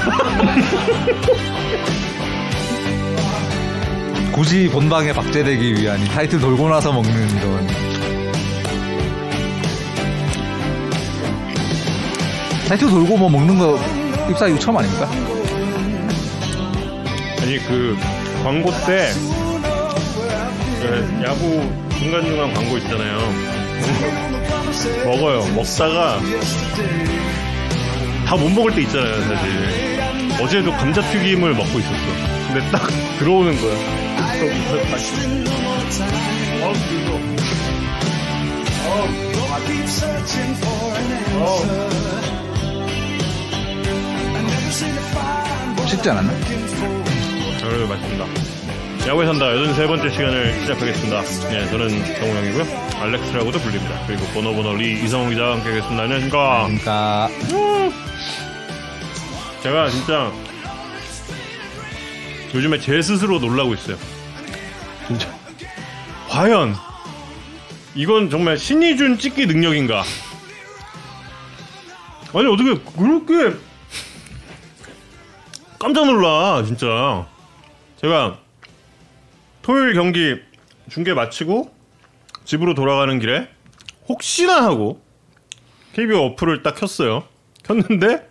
굳이 본방에 박제되기 위한 이 타이틀 돌고 나서 먹는 이런 타이틀 돌고 뭐 먹는 거 입사 이거 처음 아닙니까? 아니 그 광고 때 그 야구 중간중간 광고 있잖아요. 먹어요. 먹다가 다 못 먹을 때 있잖아요, 사실. 어제도 감자튀김을 먹고 있었어. 근데 딱 들어오는 거야. 어, 그리고. 쉽지 않았나? 여러분 맞습니다. 야구에 산다 여든 세 번째 시간을 시작하겠습니다. 네, 저는 정우영이고요. 알렉스라고도 불립니다. 그리고 번호번호 리 이성우 기자와 함께 하겠습니다. 안녕하십니까. 그러니까 제가 진짜 요즘에 제 스스로 놀라고 있어요. 진짜. 과연 이건 정말 신이 준 찍기 능력인가? 아니 어떻게 그렇게 깜짝 놀라 진짜. 제가 토요일 경기 중계 마치고 집으로 돌아가는 길에 혹시나 하고 KBO 어플을 딱 켰어요. 켰는데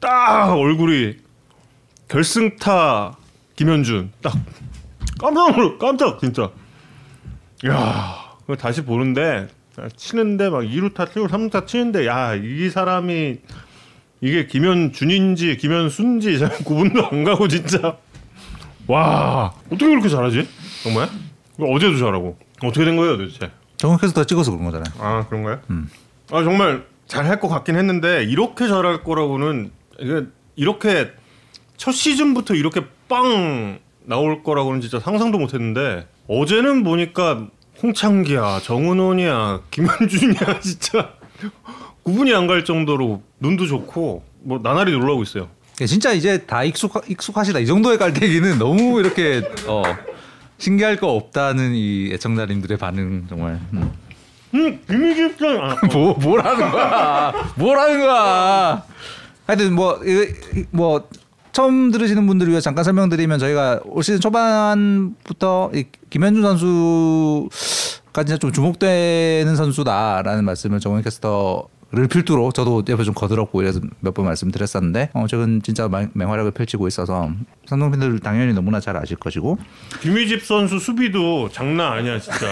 딱 얼굴이 결승타 김현준 딱 깜짝 놀라 깜짝 진짜. 야 그거 다시 보는데 치는데 막 2루타 치고 3루타 치는데 야 이 사람이 이게 김현준인지 김현순지 잘 구분도 안 가고 진짜. 와 어떻게 그렇게 잘하지? 정말? 어제도 잘하고 어떻게 된 거예요 도대체 정국해서 더 찍어서 그런 거잖아요. 아 그런가요? 아 정말 잘할 것 같긴 했는데 이렇게 잘할 거라고는 이게 이렇게 첫 시즌부터 이렇게 빵 나올 거라고는 진짜 상상도 못했는데 어제는 보니까 홍창기야, 정은원이야, 김현준이야 진짜 구분이 안 갈 정도로 눈도 좋고 뭐 나날이 놀라고 있어요. 예, 진짜 이제 다 익숙 익숙하시다 이 정도의 깔때기는 너무 이렇게 어, 신기할 거 없다는 이 애청자님들의 반응 정말 음. 음 김희집장 아, 어. 뭐 뭐라는 거야 뭐라는 거야 하여튼 뭐뭐 처음 들으시는 분들을 위해 잠깐 설명드리면 저희가 올 시즌 초반부터 이 김현준 선수가 진짜 좀 주목되는 선수다라는 말씀을 정원 캐스터 를 필두로 저도 옆에 좀 거들었고 이래서 몇 번 말씀드렸었는데 어 최근 진짜 맹- 맹활약을 펼치고 있어서 상동 팬들 당연히 너무나 잘 아실 것이고 김희집 선수 수비도 장난 아니야 진짜.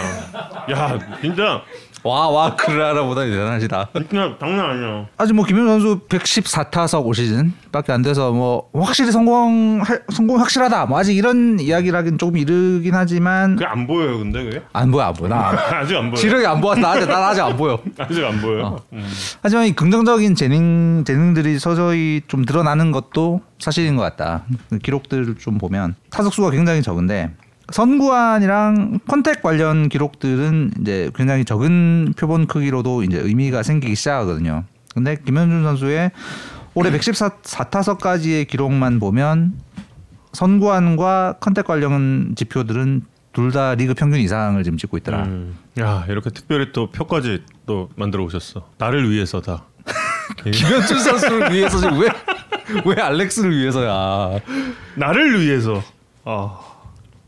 야 진짜 와 와 그라라보다 대단하시다. 진짜 장난 아니야. 아직 뭐 김현 선수 114타석 올 시즌밖에 안 돼서 뭐 확실히 성공 성공 확실하다. 뭐 아직 이런 이야기를 하긴 조금 이르긴 하지만 그게 안 보여요 근데 그게? 안 보여 안 보여. 나 아직 안 보여. 지력이 안 보여. 나 아직 나 아직 안 보여. 아직 안 보여. 음. 하지만 이 긍정적인 재능 재능들이 서서히 좀 드러나는 것도 사실인 것 같다. 그 기록들을 좀 보면 타석 수가 굉장히 적은데 선구안이랑 contact 관련 기록들은 이제 굉장히 적은 표본 크기로도 이제 의미가 생기기 시작하거든요. 근데 김현준 선수의 올해 114타석까지의 기록만 보면 선구안과 contact 관련 지표들은 둘 다 리그 평균 이상을 지금 찍고 있더라. 음. 야 이렇게 특별히 또 표까지 또 만들어 오셨어. 나를 위해서다. 김현준 선수를 위해서 지금 왜, 왜 알렉스를 위해서야. 나를 위해서. 아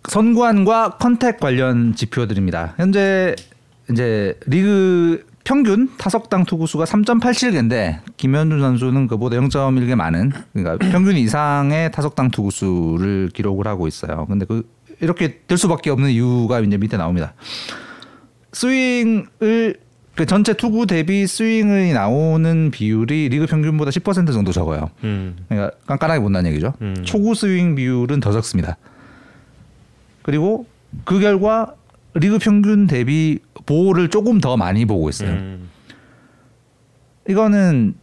선구안과 contact 관련 지표들입니다. 현재 이제 리그 평균 타석당 투구수가 3.87개인데 김현준 선수는 그보다 0.1개 많은 그러니까 평균 이상의 타석당 투구수를 기록을 하고 있어요. 근데 그 이렇게 될 수밖에 없는 이유가 이제 밑에 나옵니다. 스윙을 그 전체 투구 대비 스윙이 나오는 비율이 리그 평균보다 10% 정도 적어요. 음. 그러니까 깐깐하게 본다는 얘기죠. 음. 초구 스윙 비율은 더 적습니다. 그리고 그 결과 리그 평균 대비 보호를 조금 더 많이 보고 있어요. 음. 이거는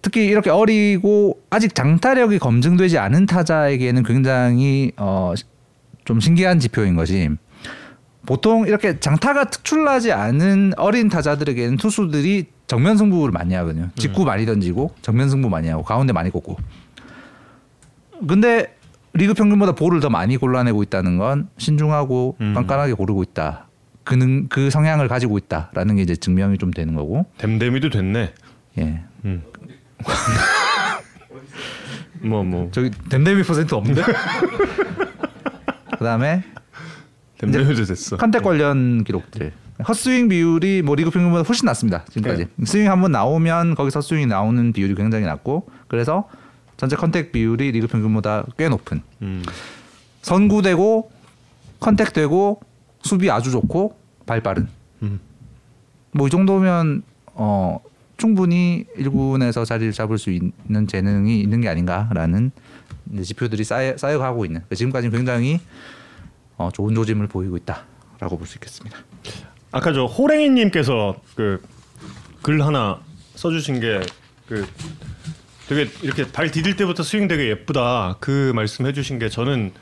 특히 이렇게 어리고 아직 장타력이 검증되지 않은 타자에게는 굉장히 어, 좀 신기한 지표인 것이 보통 이렇게 장타가 특출나지 않은 어린 타자들에게는 투수들이 정면 승부를 많이 하거든요. 직구 많이 던지고 정면 승부 많이 하고 가운데 많이 꽂고. 근데 리그 평균보다 볼을 더 많이 골라내고 있다는 건 신중하고 음. 깐깐하게 고르고 있다. 그는 그 성향을 가지고 있다라는 게 이제 증명이 좀 되는 거고. 댐댐이도 됐네. 예. 음. 뭐 뭐. 저기 댐댐이 퍼센트 없는데? 그다음에 댐댐이도 됐어. contact 관련 기록들. 헛스윙 비율이 뭐 리그 평균보다 훨씬 낮습니다. 지금까지. 스윙 한번 나오면 거기서 헛스윙이 나오는 비율이 굉장히 낮고 그래서 전체 컨택 비율이 리그 평균보다 꽤 높은. 음. 선구되고 컨택되고 수비 아주 좋고 발 빠른. 음. 뭐이 정도면 어 충분히 1군에서 자리를 잡을 수 있는 재능이 있는 게 아닌가라는 지표들이 쌓여, 쌓여가고 있는 지금까지 굉장히 어, 좋은 조짐을 보이고 있다라고 볼 수 있겠습니다. 아까 저 호랭이님께서 그 글 하나 써주신 게그 되게 이렇게 발 디딜 때부터 스윙 되게 예쁘다 그 말씀 해주신 게 저는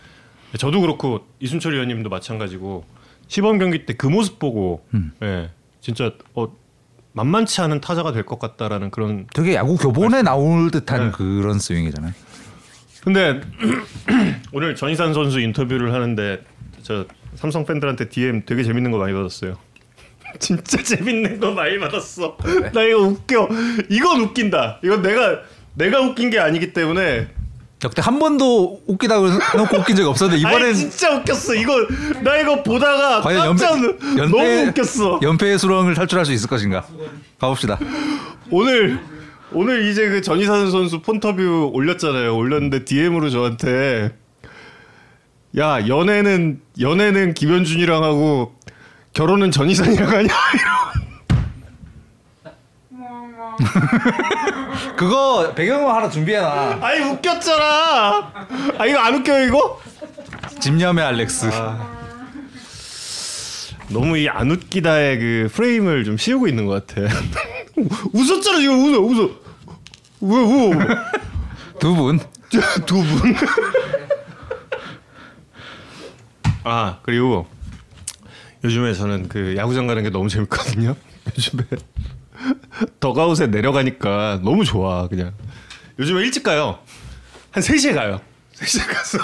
저도 그렇고 이순철 위원님도 마찬가지고 시범 경기 때 그 모습 보고 예 진짜 어 만만치 않은 타자가 될 것 같다라는 그런 되게 야구 교본에 나올 듯한 네. 그런 스윙이잖아요. 근데 오늘 전의산 선수 인터뷰를 하는데 저 삼성 팬들한테 DM 되게 재밌는 거 많이 받았어요. 진짜 재밌는 거 많이 받았어. 나 이거 웃겨. 이건 웃긴다. 이건 내가 내가 웃긴 게 아니기 때문에 역대 한 번도 웃기다고 해놓고 웃긴 적이 없었는데 아니 이번엔 진짜 웃겼어. 이거 나 이거 보다가 과연 깜짝 연패, 놀- 너무 웃겼어. 연패의 수렁을 탈출할 수 있을 것인가? 가봅시다. 오늘 오늘 이제 그 전희산 선수 폰터뷰 올렸잖아요. 올렸는데 DM으로 저한테 야 연애는 연애는 김현준이랑 하고 결혼은 전희산이랑 하냐? 그거 배경음 하나 준비해놔. 아니 웃겼잖아. 아 이거 안 웃겨요 이거? 집념의 알렉스. 너무 이 안 웃기다의 그 프레임을 좀 씌우고 있는 것 같아. 웃었잖아 지금 웃어 웃어. 왜 뭐? 두 분. 두 분. 아 그리고 요즘에 저는 그 야구장 가는 게 너무 재밌거든요. 요즘에 더가웃에 내려가니까 너무 좋아 그냥. 요즘에 일찍 가요. 한 3시에 가요. 3시에 가서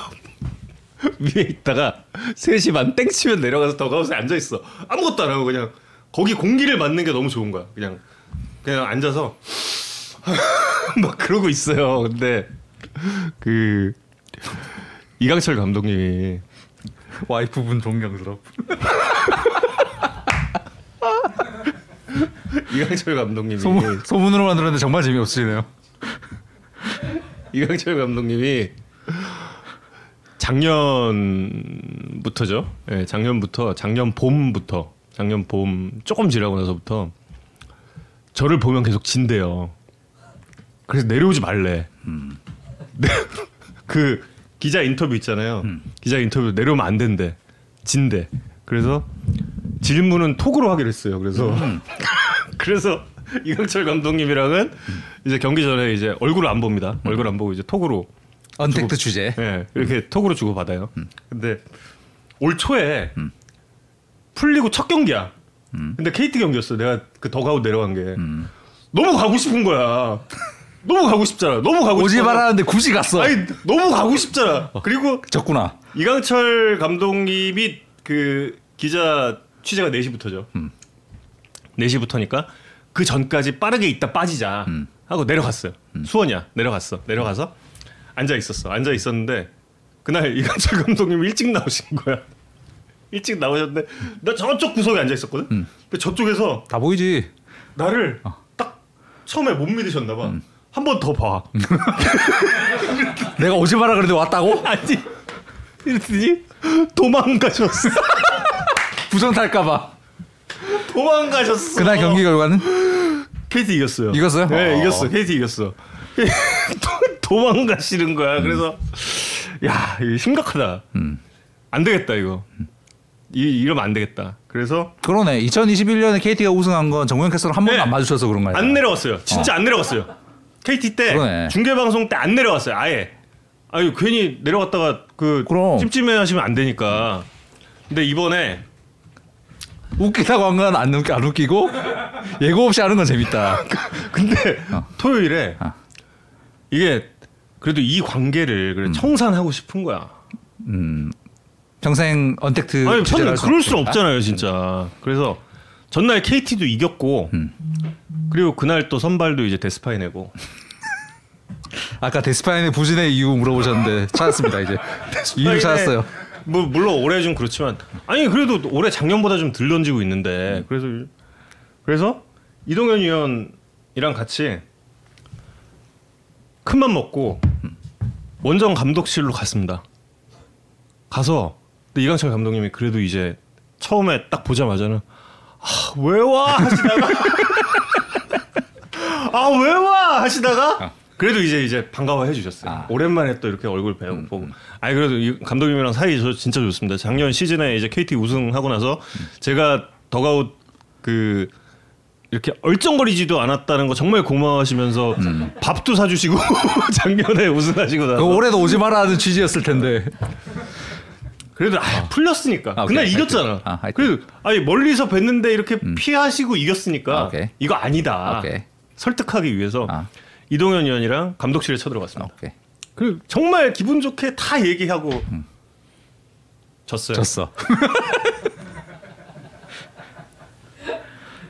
위에 있다가 3시 반 땡치면 내려가서 더가웃에 앉아 있어. 아무것도 안 하고 그냥 거기 공기를 맞는 게 너무 좋은 거야. 그냥 그냥 앉아서 막 그러고 있어요. 근데 그 이강철 감독님이 와이프분 존경스럽. 이강철 감독님이 소문 소문 으로 만 들었는데 정말 재미없으시네요. 이강철 감독님이 작년부터죠. 예, 작년부터 작년 봄부터 작년 봄 조금 지나고 나서부터 저를 보면 계속 진대요. 그래서 내려오지 말래. 네, 그 기자 인터뷰 있잖아요. 기자 인터뷰 내려오면 안 된대. 진대. 그래서 질문은 톡으로 하기로 했어요. 그래서 그래서 이강철 감독님이랑은 이제 경기 전에 이제 얼굴을 안 봅니다. 얼굴 안 보고 이제 톡으로 언택트 취재. 예, 이렇게 톡으로 주고 받아요. 근데 올 초에 풀리고 첫 경기야. 근데 KT 경기였어. 내가 그 더가웃 내려간 게 너무 가고 싶은 거야. 너무 가고 싶잖아. 너무 가고 오지 싶어. 말았는데 굳이 갔어. 아니 너무 가고 싶잖아. 그리고 적구나. 이강철 감독님이 그 기자 취재가 4시부터죠. 4시부터니까 그 전까지 빠르게 있다 빠지자 하고 내려갔어요. 수원이야. 내려갔어. 내려가서 앉아 있었어. 앉아 있었는데 그날 이강철 감독님 일찍 나오신 거야. 일찍 나오셨는데 나 저쪽 구석에 앉아 있었거든. 근데 저쪽에서 다 보이지. 나를 딱 처음에 못 믿으셨나 봐. 한 번 더 봐. 내가 오지 마라 그랬는데 왔다고? 아니 이랬더니 도망가셨어. 부정 탈까봐. 도망가셨어. 그날 경기 결과는 KT 이겼어요. 이겼어요? 네, 어. 이겼어. KT 이겼어. 도- 도망가시는 거야. 그래서 야, 이거 심각하다. 음. 안 되겠다 이거. 이 이러면 안 되겠다. 그래서 그러네. 2021년에 KT가 우승한 건 정우영 캐스터랑 한 번도 네. 안 마주쳐서 그런 거야. 안 내려갔어요. 진짜 안 내려갔어요. KT 때 그러네. 중계 방송 때 안 내려갔어요. 아예. 아유 괜히 내려갔다가 그 그럼. 찜찜해 하시면 안 되니까. 근데 이번에 웃기다고 한 건 안 웃기 안 웃기고 예고 없이 하는 건 재밌다. 근데 어. 토요일에 어. 이게 그래도 이 관계를 그래 청산하고 싶은 거야. 평생 언택트 아니 저는 그럴 없겠다. 없잖아요 진짜 그래서 전날 KT도 이겼고 음. 그리고 그날 또 선발도 이제 데스파이 내고 아까 데스파인의 부진의 이유 물어보셨는데 찾았습니다 이제 이유 찾았어요. 뭐 물론 올해 좀 그렇지만 아니 그래도 올해 작년보다 좀 덜 던지고 있는데 그래서 그래서 이동현 위원이랑 같이 큰맘 먹고 원정 감독실로 갔습니다. 가서 이강철 감독님이 그래도 이제 처음에 딱 보자마자는 아, 왜 와? 하시다가 아 왜 와? 하시다가 그래도 이제 이제 반가워해 주셨어요. 아. 오랜만에 또 이렇게 얼굴 배우 보고. 아니 그래도 이 감독님이랑 사이 저 진짜 좋습니다. 작년 시즌에 이제 KT 우승하고 나서 제가 더가웃 그 이렇게 얼쩡거리지도 않았다는 거 정말 고마워하시면서 밥도 사주시고 작년에 우승하시고 나서 그 올해도 오지 마라는 취지였을 텐데. 그래도 아, 풀렸으니까 아, 그날. 이겼잖아. 아. 그래도 아니 멀리서 뵀는데 이렇게 피하시고 이겼으니까 아. 이거 아니다. 오케이. 설득하기 위해서 아. 이동현 의원이랑 감독실에 쳐들어갔습니다. 오케이. 그리고 정말 기분 좋게 다 얘기하고 졌어요. 졌어.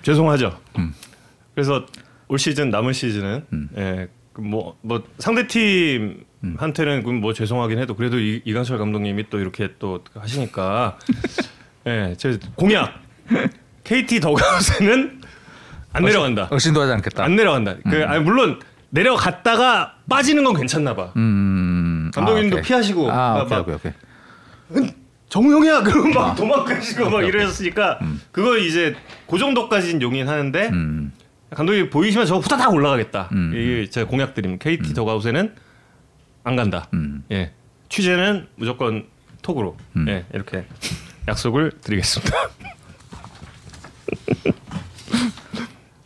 죄송하죠. 음. 그래서 올 시즌 남은 시즌은 예, 뭐뭐 뭐 상대 팀한테는 그뭐 죄송하긴 해도 그래도 이, 이강철 감독님이 또 이렇게 또 하시니까 예, 제 공약 KT 더가웃에는 안 내려간다. 의심도 하지 않겠다. 안 내려간다. 그 아니 물론 내려갔다가 빠지는 건 괜찮나 봐. 음. 감독님도 아, 오케이. 피하시고 아, 막- 오케이, 막 오케이, 오케이. 정용이야 그러면 막 도망가시고 막. 이러셨으니까 그거 이제 그 정도까지는 용인하는데 음. 감독님 보이시면 저 후다닥 올라가겠다. 음. 이게 제 공약드립니다. KT 더가웃에는 안 간다. 음. 예. 취재는 무조건 톡으로. 음. 예. 이렇게 약속을 드리겠습니다.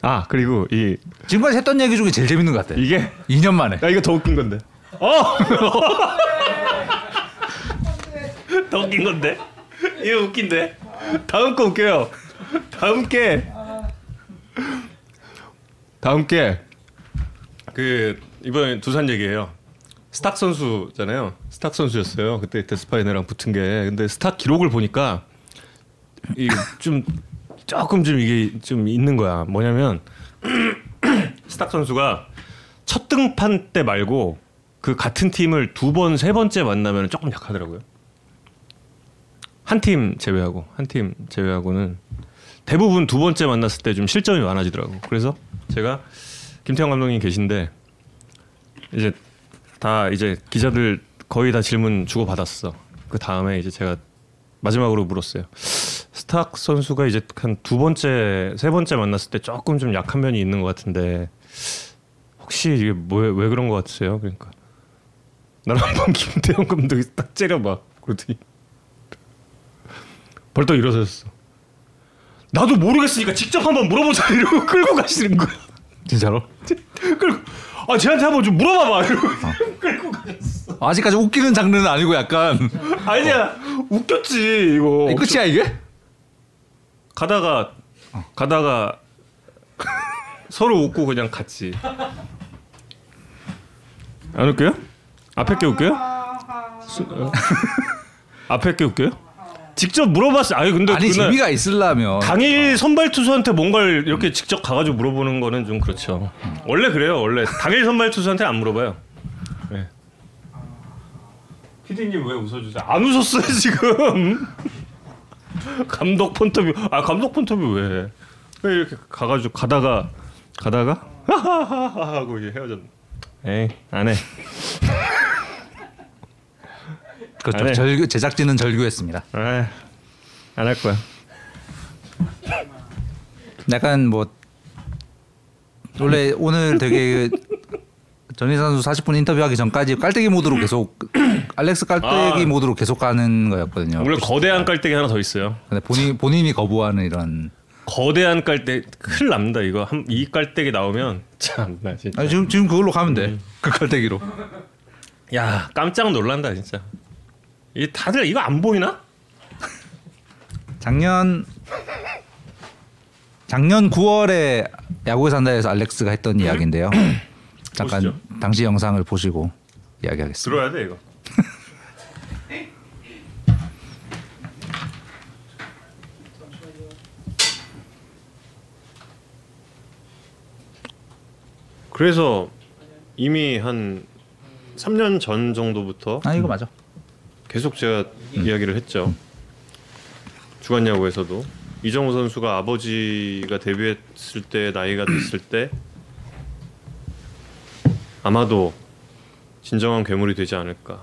아 그리고 이 지금까지 했던 얘기 중에 제일 재밌는 것 같아. 이게 2년 만에. 야 이거 더 웃긴 건데. 어. 더 웃긴 건데. 이거 웃긴데. 다음 거 웃겨요. 다음 게 다음 게 그 이번 두산 얘기예요. 스탁 선수잖아요. 스탁 선수였어요. 그때 데스파이네랑 붙은 게. 근데 스탁 기록을 보니까 이좀 조금 좀 이게 좀 있는 거야. 뭐냐면 스탁 선수가 첫 등판 때 말고 그 같은 팀을 두 번 세 번째 만나면 조금 약하더라고요. 한 팀 제외하고 한 팀 제외하고는 대부분 두 번째 만났을 때 좀 실점이 많아지더라고. 그래서 제가 김태형 감독님 계신데 이제 다 이제 기자들 거의 다 질문 주고 받았어. 그 다음에 이제 제가 마지막으로 물었어요. 스탁 선수가 이제 한 두 번째, 세 번째 만났을 때 조금 좀 약한 면이 있는 것 같은데 혹시 이게 뭐왜 왜 그런 것 같으세요? 그러니까 나를 한번 김태형 감독이 딱 째려봐. 그러더니 벌떡 일어섰어. 나도 모르겠으니까 직접 한번 물어보자 이러고 끌고 가시는 거야. 진짜로? 끌고 아 쟤한테 한번 좀 물어봐봐 이러고 끌고 가. 아직까지 웃기는 장르는 아니고 약간 아니야 웃겼지 이거. 이 끝이야 이게? 가다가 가다가 서로 웃고 그냥 갔지. 안 웃겨요? 앞에 게 웃겨요? 수- 어? 앞에 게 웃겨요? 직접 물어봤어. 아니 근데 아니 재미가 있으려면 당일 선발 투수한테 뭔가를 이렇게 직접 가가지고 물어보는 거는 좀 그렇죠. 원래 그래요. 원래 당일 선발 투수한테 안 물어봐요. 네. 피디님 왜 웃어주세요? 안 웃었어요 지금. 감독 폰터뷰. 아 감독 폰터뷰 왜? 왜 이렇게 가가지고 가다가 가다가 하하하 하고 이제 헤어졌. 에이 안 해. 그렇죠. 안 해. 절규, 제작진은 절규했습니다. 안 할 거야. 약간 뭐 원래 오늘 되게 전희 선수 40분 인터뷰하기 전까지 깔때기 모드로 계속 알렉스 깔때기 아. 모드로 계속 가는 거였거든요. 원래 거대한 깔때기 하나 더 있어요. 근데 본인 본인이 거부하는 이런 거대한 깔때 큰일 납니다 이거 한 이 깔때기 나오면 참나 진짜 아니, 지금 지금 그걸로 가면 음. 돼. 그 깔때기로. 야 깜짝 놀란다 진짜 이 다들 이거 안 보이나? 작년 작년 9월에 야구에 산다에서 알렉스가 했던 이야기인데요. 잠깐 보시죠. 당시 영상을 보시고 이야기하겠습니다. 들어야 돼 이거 그래서 이미 한 3년 전 정도부터 아 이거 맞아. 계속 제가 이야기를 했죠. 주간 야구에서도 이정우 선수가 아버지가 데뷔했을 때 나이가 됐을 때 아마도 진정한 괴물이 되지 않을까.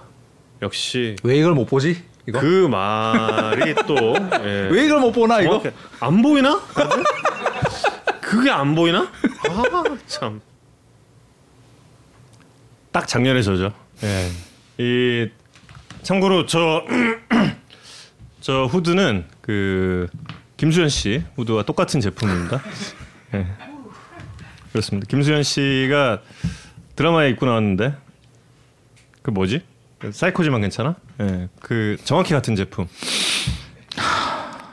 역시 왜 이걸 못 보지? 이거 그 말이 또 예. 왜 이걸 못 보나 이거? 안 보이나? 그게 안 보이나? 아 참. 딱 작년에 저죠. 예. 이 참고로 저 저 후드는 그 김수현 씨 후드와 똑같은 제품입니다. 예. 그렇습니다. 김수현 씨가 드라마에 입고 나왔는데 그 뭐지? 사이코지만 괜찮아? 예. 그 정확히 같은 제품.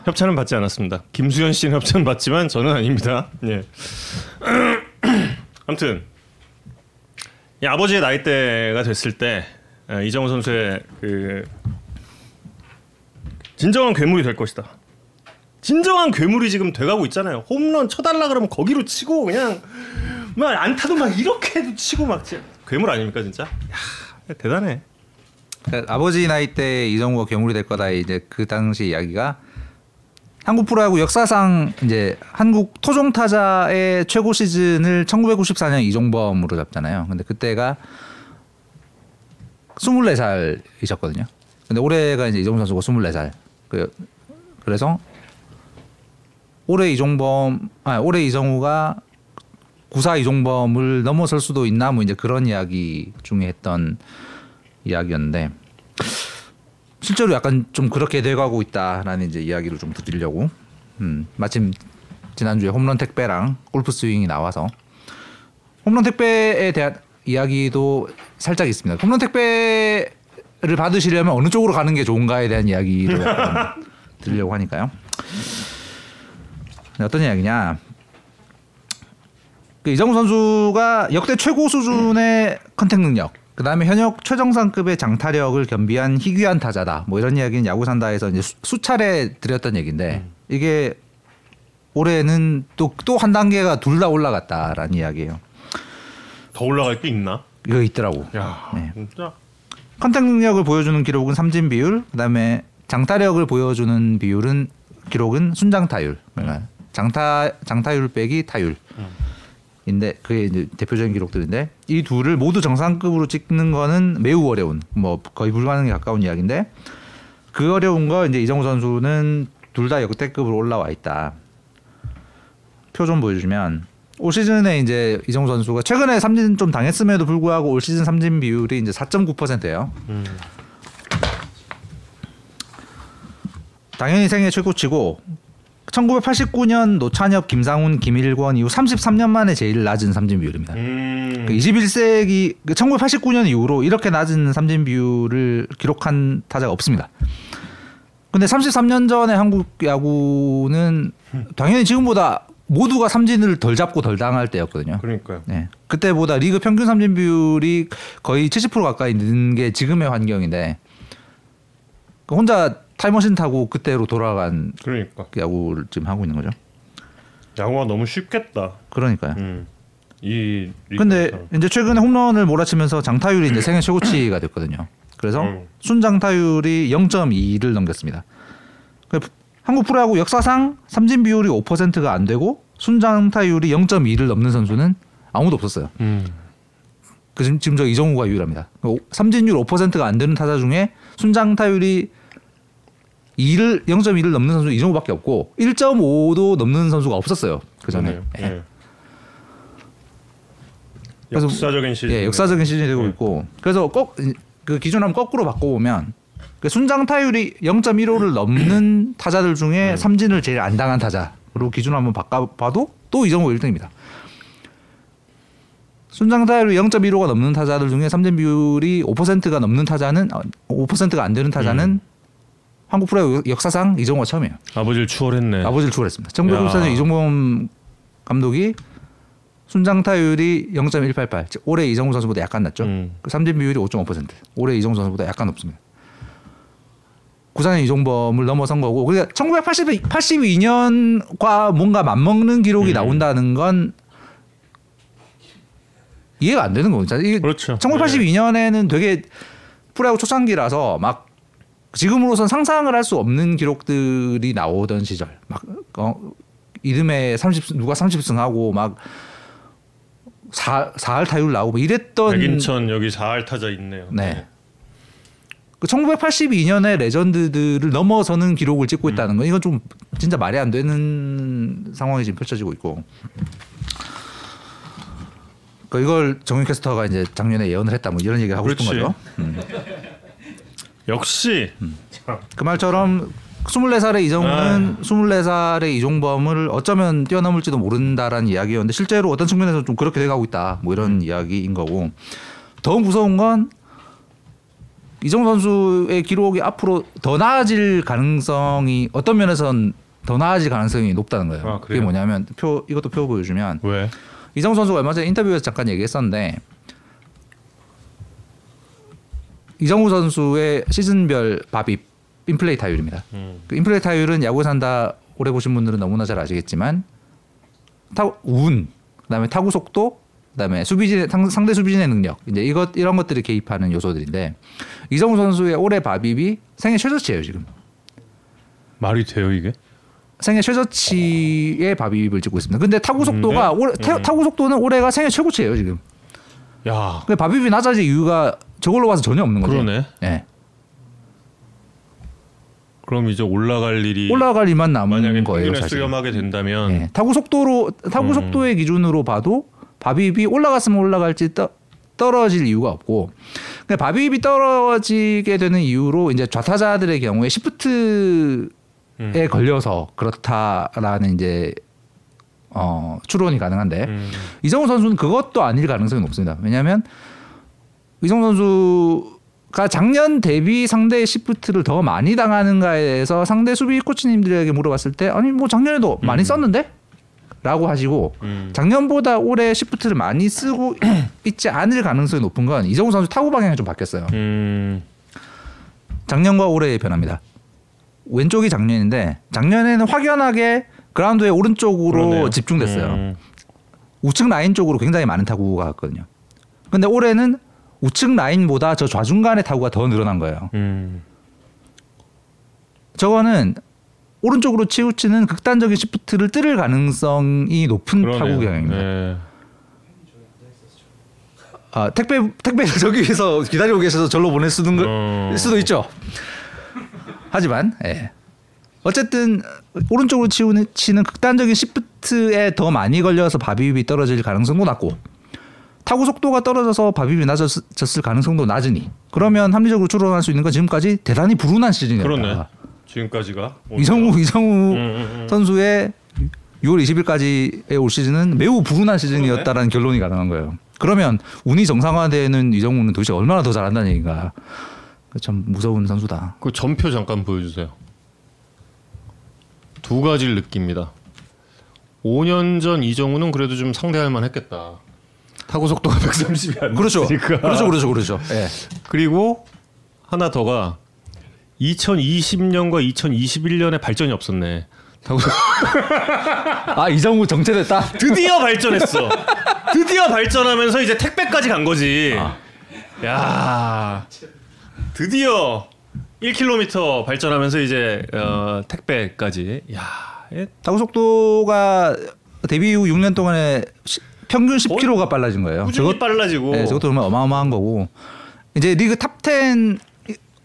협찬은 받지 않았습니다. 김수현 씨는 협찬 받지만 저는 아닙니다. 예. 아무튼 이 아버지의 나이 대가 됐을 때 에, 이정우 선수의 그 진정한 괴물이 될 것이다. 진정한 괴물이 지금 돼가고 있잖아요. 홈런 쳐달라 그러면 거기로 치고 그냥 막 안타도 막 이렇게도 치고 막 진짜 괴물 아닙니까 진짜? 야 대단해. 그러니까 아버지 나이 때 이정우가 괴물이 될 거다 이제 그 당시 이야기가 한국 프로야구 역사상 이제 한국 토종 타자의 최고 시즌을 1994년 이종범으로 잡잖아요. 근데 그때가 24살이셨거든요. 근데 올해가 이제 이종범 선수가 24살. 그 그래서 올해 이종범 아 올해 이정우가 구사 이종범을 넘어설 수도 있나 뭐 이제 그런 이야기 중에 했던 이야기였는데 실제로 약간 좀 그렇게 돼가고 있다라는 이제 이야기를 좀 드리려고 음, 마침 지난주에 홈런 택배랑 골프 스윙이 나와서 홈런 택배에 대한 이야기도 살짝 있습니다. 홈런 택배를 받으시려면 어느 쪽으로 가는 게 좋은가에 대한 이야기도 약간 드리려고 하니까요. 네, 어떤 이야기냐? 그 이정우 선수가 역대 최고 수준의 컨택 능력, 그 다음에 현역 최정상급의 장타력을 겸비한 희귀한 타자다. 뭐 이런 이야기는 야구산다에서 이제 수, 수차례 드렸던 얘기인데 이게 올해는 또 또 한 단계가 둘 다 올라갔다라는 이야기예요. 더 올라갈 게 있나? 이거 있더라고. 야 네. 진짜 컨택 능력을 보여주는 기록은 삼진 비율, 그다음에 장타력을 보여주는 비율은 기록은 순장 타율. 그러니까 장타 장타율 빼기 타율. 인데 그게 이제 대표적인 기록들인데 이 둘을 모두 정상급으로 찍는 거는 매우 어려운 뭐 거의 불가능에 가까운 이야기인데 그 어려운 거 이제 이정우 선수는 둘 다 역대급으로 올라와 있다. 표 좀 보여주면 올 시즌에 이제 이정우 선수가 최근에 삼진 좀 당했음에도 불구하고 올 시즌 삼진 비율이 이제 4.9%예요. 음. 당연히 생애 최고치고 1989년 노찬엽, 김상훈, 김일권 이후 33년 만에 제일 낮은 삼진 비율입니다. 음. 그 21세기 1989년 이후로 이렇게 낮은 삼진 비율을 기록한 타자가 없습니다. 근데 33년 전에 한국 야구는 당연히 지금보다 모두가 삼진을 덜 잡고 덜 당할 때였거든요. 그러니까요. 네. 그때보다 리그 평균 삼진 비율이 거의 70% 가까이 는 게 지금의 환경인데 그 혼자 타임머신 타고 그때로 돌아간 그러니까 야구를 지금 하고 있는 거죠. 야구가 너무 쉽겠다. 그러니까요. 음. 이 근데. 이제 최근에 홈런을 몰아치면서 장타율이 이제 생애 최고치가 됐거든요. 그래서 음. 순장타율이 0.2를 넘겼습니다. 그 한국 프로야구 역사상 삼진 비율이 5%가 안 되고 순장타율이 0.2를 넘는 선수는 아무도 없었어요. 음. 그 지금, 지금 저 이정우가 유일합니다. 그 오- 삼진율 5%가 안 되는 타자 중에 순장타율이 2를 0.2를 넘는 선수 이정우밖에 없고 1.5도 넘는 선수가 없었어요. 그 전에. 그러네요. 예. 그래서- 역사적인 시즌. 예, 역사적인 시즌이 되고 네. 있고 그래서 꼭 그 기준 한번 거꾸로 바꿔보면 그 순장 타율이 0.15를 넘는 타자들 중에 삼진을 제일 안 당한 타자로 기준 한번 바꿔봐도 또 이정우 1등입니다. 순장 타율이 0.15가 넘는 타자들 중에 삼진 비율이 5%가 넘는 타자는 5%가 안 되는 타자는 한국 프로야구 역사상 이정우가 처음이에요. 아버지를 추월했네. 아버지를 추월했습니다. 1994년 야. 이종범 감독이 순장 타율이 0.188. 즉 올해 이정우 선수보다 약간 낮죠. 음. 그 삼진 비율이 5.5%. 올해 이정우 선수보다 약간 높습니다. 구산의 이종범을 넘어선 거고 그러니까 1982년과 뭔가 맞먹는 기록이 음. 나온다는 건 이해가 안 되는 거죠. 그렇죠. 1982년에는 되게 프로야구 초창기라서 막 지금으로선 상상을 할 수 없는 기록들이 나오던 시절. 막 어, 이름에 30 누가 30승하고 막 4, 4할 타율 나오고 막 이랬던 백인천 여기 4할 타자 있네요. 네. 그 1982년의 레전드들을 넘어서는 기록을 찍고 있다는 건 이건 좀 진짜 말이 안 되는 상황이 지금 펼쳐지고 있고. 그 이걸 정윤 캐스터가 이제 작년에 예언을 했다 뭐 이런 얘기를 하고 싶은 그렇지. 거죠. 음. 역시 그 말처럼 24살의 이정우는 24살의 이종범을 어쩌면 뛰어넘을지도 모른다라는 이야기였는데 실제로 어떤 측면에서 좀 그렇게 돼가고 있다. 뭐 이런 이야기인 거고. 더욱 무서운 건 이정우 선수의 기록이 앞으로 더 나아질 가능성이 어떤 면에선 더 나아질 가능성이 높다는 거예요. 아, 그게? 뭐냐면 표 이것도 표 보여주면 왜? 이정우 선수가 얼마 전에 인터뷰에서 잠깐 얘기했었는데 이정우 선수의 시즌별 밥입 인플레이 타율입니다. 음. 그 인플레이 타율은 야구 산다 오래 보신 분들은 너무나 잘 아시겠지만 타, 운, 그다음에 타구 속도, 그다음에 수비진 상- 상대 수비진의 능력 이제 이것 이런 것들이 개입하는 요소들인데 이정우 선수의 올해 밥입이 생애 최저치예요 지금. 말이 돼요 이게? 생애 최저치의 밥입을 찍고 있습니다. 근데 타구 속도가 음, 올해 네. 타- 음. 타구 속도는 올해가 생애 최고치예요 지금. 야 근데 밥입이 낮아질 이유가 저걸로 봐서 전혀 없는 거죠. 그러네. 예. 그럼 이제 올라갈 일이 올라갈 일만 남은 만약에 거예요 사실. 수렴하게 된다면 예. 타구 속도로 타구 음. 속도의 기준으로 봐도 밥입이 올라갔으면 올라갈지 떠, 떨어질 이유가 없고 근데 밥입이 떨어지게 되는 이유로 이제 좌타자들의 경우에 시프트에 음. 걸려서 그렇다라는 이제 어, 추론이 가능한데 음. 이정우 선수는 그것도 아닐 가능성이 높습니다. 왜냐하면 이정우 선수가 작년 대비 상대의 시프트를 더 많이 당하는가에 대해서 상대 수비 코치님들에게 물어봤을 때 아니 뭐 작년에도 많이 음. 썼는데? 라고 하시고 음. 작년보다 올해 시프트를 많이 쓰고 있지 않을 가능성이 높은 건 이정우 선수 타구 방향이 좀 바뀌었어요. 음. 작년과 올해의 변화입니다. 왼쪽이 작년인데 작년에는 확연하게 그라운드의 오른쪽으로 그러네요. 집중됐어요. 음. 우측 라인 쪽으로 굉장히 많은 타구가 갔거든요. 근데 올해는 우측 라인보다 저 좌중간의 타구가 더 늘어난 거예요. 음. 저거는 오른쪽으로 치우치는 극단적인 시프트를 뚫을 가능성이 높은 그러네요. 타구 경향입니다. 네. 아, 택배 택배를 저기에서 기다리고 계셔서 절로 보낼 수도, 어. 수도 있죠. 하지만 예. 어쨌든 오른쪽으로 치우는 치는 극단적인 시프트에 더 많이 걸려서 밥입이 떨어질 가능성도 낮고 타구 속도가 떨어져서 밥입이 낮아졌을 가능성도 낮으니 그러면 합리적으로 추론할 수 있는 건 지금까지 대단히 불운한 시즌이었다. 그러네. 지금까지가 이성우 이성우 음, 음, 음. 선수의 6월 20일까지의 올 시즌은 매우 불운한 시즌이었다라는 결론이 가능한 거예요. 그러면 운이 정상화되는 이정우는 도대체 얼마나 더 잘한다는 얘기가 참 무서운 선수다. 그 전표 잠깐 보여주세요. 두 가지를 느낍니다. 5년 전 이정우는 그래도 좀 상대할 만했겠다. 타구 속도가 130이 안 그렇죠. 됐으니까. 그렇죠, 그렇죠, 그렇죠. 예. 그리고 하나 더가 2020년과 2021년에 발전이 없었네. 속- 아 이정후 정체됐다. 드디어 발전했어. 드디어 발전하면서 이제 택배까지 간 거지. 아. 야, 드디어 1km 발전하면서 이제 어, 택배까지. 야, 예, 타구 속도가 데뷔 이후 6년 동안에 시- 평균 10km가 빨라진 거예요. 꾸준히 빨라지고. 네, 저것도 정말 어마어마한 거고 이제 리그 top 10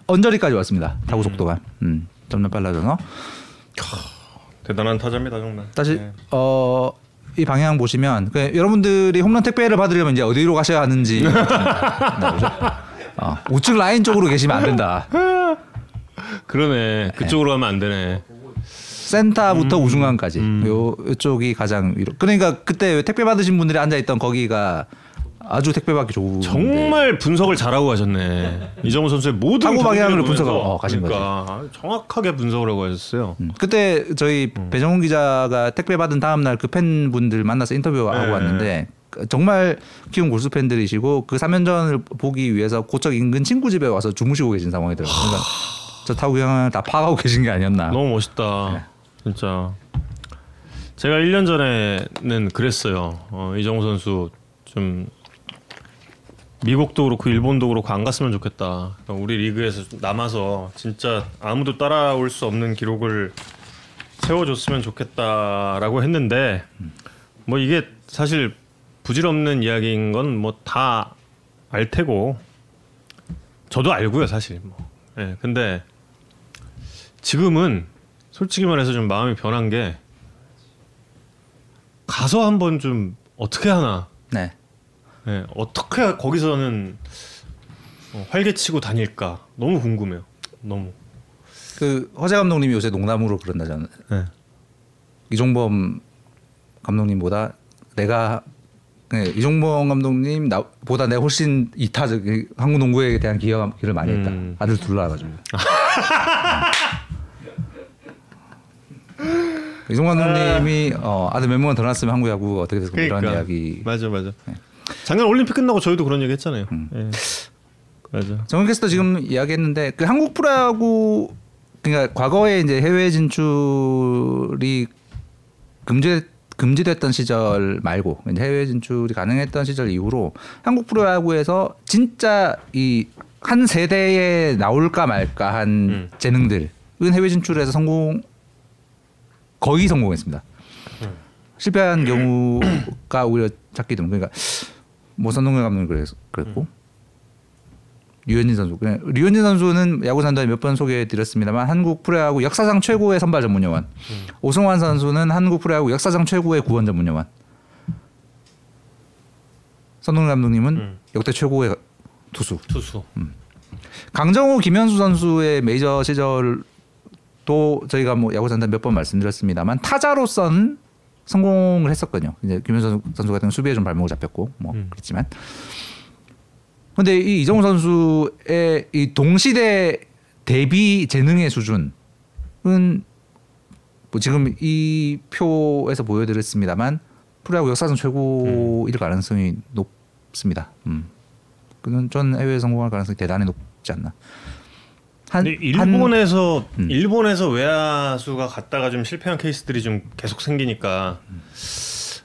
언저리까지 왔습니다. 타구 속도가 음, 점점 빨라져서 대단한 타자입니다 정말. 다시 네. 어, 이 방향 보시면 그 여러분들이 홈런 택배를 받으려면 이제 어디로 가셔야 하는지 나오죠. 어, 우측 라인 쪽으로 계시면 안 된다. 그러네. 그쪽으로 가면 안 되네. 센터부터 우중간까지 음. 요 이쪽이 가장 위로. 그러니까 그때 택배 받으신 분들이 앉아 있던 거기가 아주 택배 받기 좋은. 정말 분석을 잘하고 가셨네. 이정우 선수의 모든 타구 방향을 분석하고, 어, 가신 그러니까 정확하게 분석을 하고 하셨어요. 음. 그때 저희 배정훈 기자가 택배 받은 다음 날 그 팬분들 만나서 인터뷰하고 네. 왔는데 정말 키운 골수 팬들이시고 그 3연전을 보기 위해서 고척 인근 친구 집에 와서 주무시고 계신 상황이더라고요. 그러니까 저 타구 경향을 다 파악하고 계신 게 아니었나. 너무 멋있다. 진짜. 제가 1년 전에는 그랬어요. 어, 이정우 선수 좀 미국도 그렇고 일본도 그렇고 안 갔으면 좋겠다. 그러니까 우리 리그에서 남아서 진짜 아무도 따라올 수 없는 기록을 세워줬으면 좋겠다라고 했는데 뭐 이게 사실 부질없는 이야기인 건 뭐 다 알 테고 저도 알고요 사실 뭐. 예, 근데 지금은 솔직히 말해서 좀 마음이 변한 게 가서 한번 좀 어떻게 하나 네. 예, 어떻게 거기서는 어, 활개치고 다닐까 너무 궁금해요 너무 그 허재 감독님이 요새 농담으로 그런다잖아요. 예. 이종범 감독님보다 내가 네, 이종범 감독님 나보다 내가 훨씬 이타적 한국 농구에 대한 기여를 많이 했다. 음. 아들 둘 낳아가지고. 이종범 감독님이 어, 아들 몇 명만 더 낳았으면 한국 야구 어떻게 됐을까 이런 이야기. 맞아 맞아. 작년 올림픽 끝나고 저희도 그런 얘기 했잖아요. 예. 맞아. 정은 캐스터 지금 이야기했는데 그 한국 프로야구 그러니까 과거에 이제 해외 진출이 금지 금지됐던 시절 말고 이제 해외 진출이 가능했던 시절 이후로 한국 프로야구에서 진짜 이 한 세대에 나올까 말까 한 음. 재능들은 해외 진출에서 성공 거의 성공했습니다. 실패한 경우가 오히려 작기 드문 그러니까 뭐 선동열 감독님 그래서 그랬고 류현진 선수. 그냥 류현진 선수는 야구 산다에 몇 번 소개해드렸습니다만 한국 프로야구 역사상 최고의 선발 전문 요원. 오승환 선수는 한국 프로야구 역사상 최고의 구원 전문 요원. 선동열 감독님은 음. 역대 최고의 투수. 투수. 강정호 김현수 선수의 메이저 시절 도 저희가 뭐 야구 산다 몇번 말씀드렸습니다만 타자로서는 성공을 했었거든요. 이제 김현수 선수 같은 수비에 좀 발목을 잡혔고 뭐 음. 그랬지만 근데 이 이정우 선수의 이 동시대 대비 재능의 수준은 뭐 지금 이 표에서 보여드렸습니다만 프로야구 역사상 최고일 가능성이 높습니다. 음. 그는 전 해외 성공할 가능성이 대단히 높지 않나. 한, 근데 한- 일본에서 음. 일본에서 외야수가 갔다가 좀 실패한 케이스들이 좀 계속 생기니까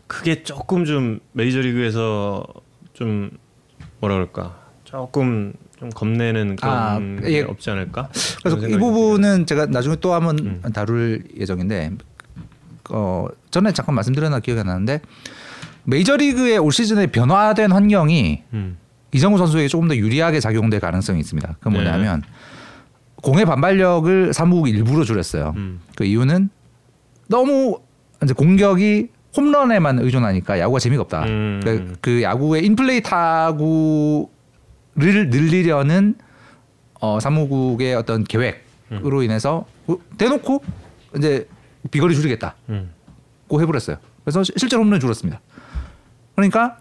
그게 조금 좀 메이저리그에서 좀 뭐라 그럴까 조금 좀 겁내는 그런 아, 게 예. 없지 않을까? 그래서 이 부분은 제가 나중에 또 한번 음. 다룰 예정인데 어 전에 잠깐 말씀드렸나 기억이 안 나는데 메이저리그의 올 시즌에 변화된 환경이. 음. 이정우 선수에게 조금 더 유리하게 작용될 가능성이 있습니다. 네. 뭐냐면 공의 반발력을 사무국 일부러 줄였어요. 음. 그 이유는 너무 이제 공격이 홈런에만 의존하니까 야구가 재미가 없다. 음. 그, 그 야구의 인플레이 타구를 늘리려는 어, 사무국의 어떤 계획으로 인해서 어, 대놓고 이제 비거리 줄이겠다. 음. 고 해버렸어요. 그래서 시- 실제로 홈런이 줄었습니다. 그러니까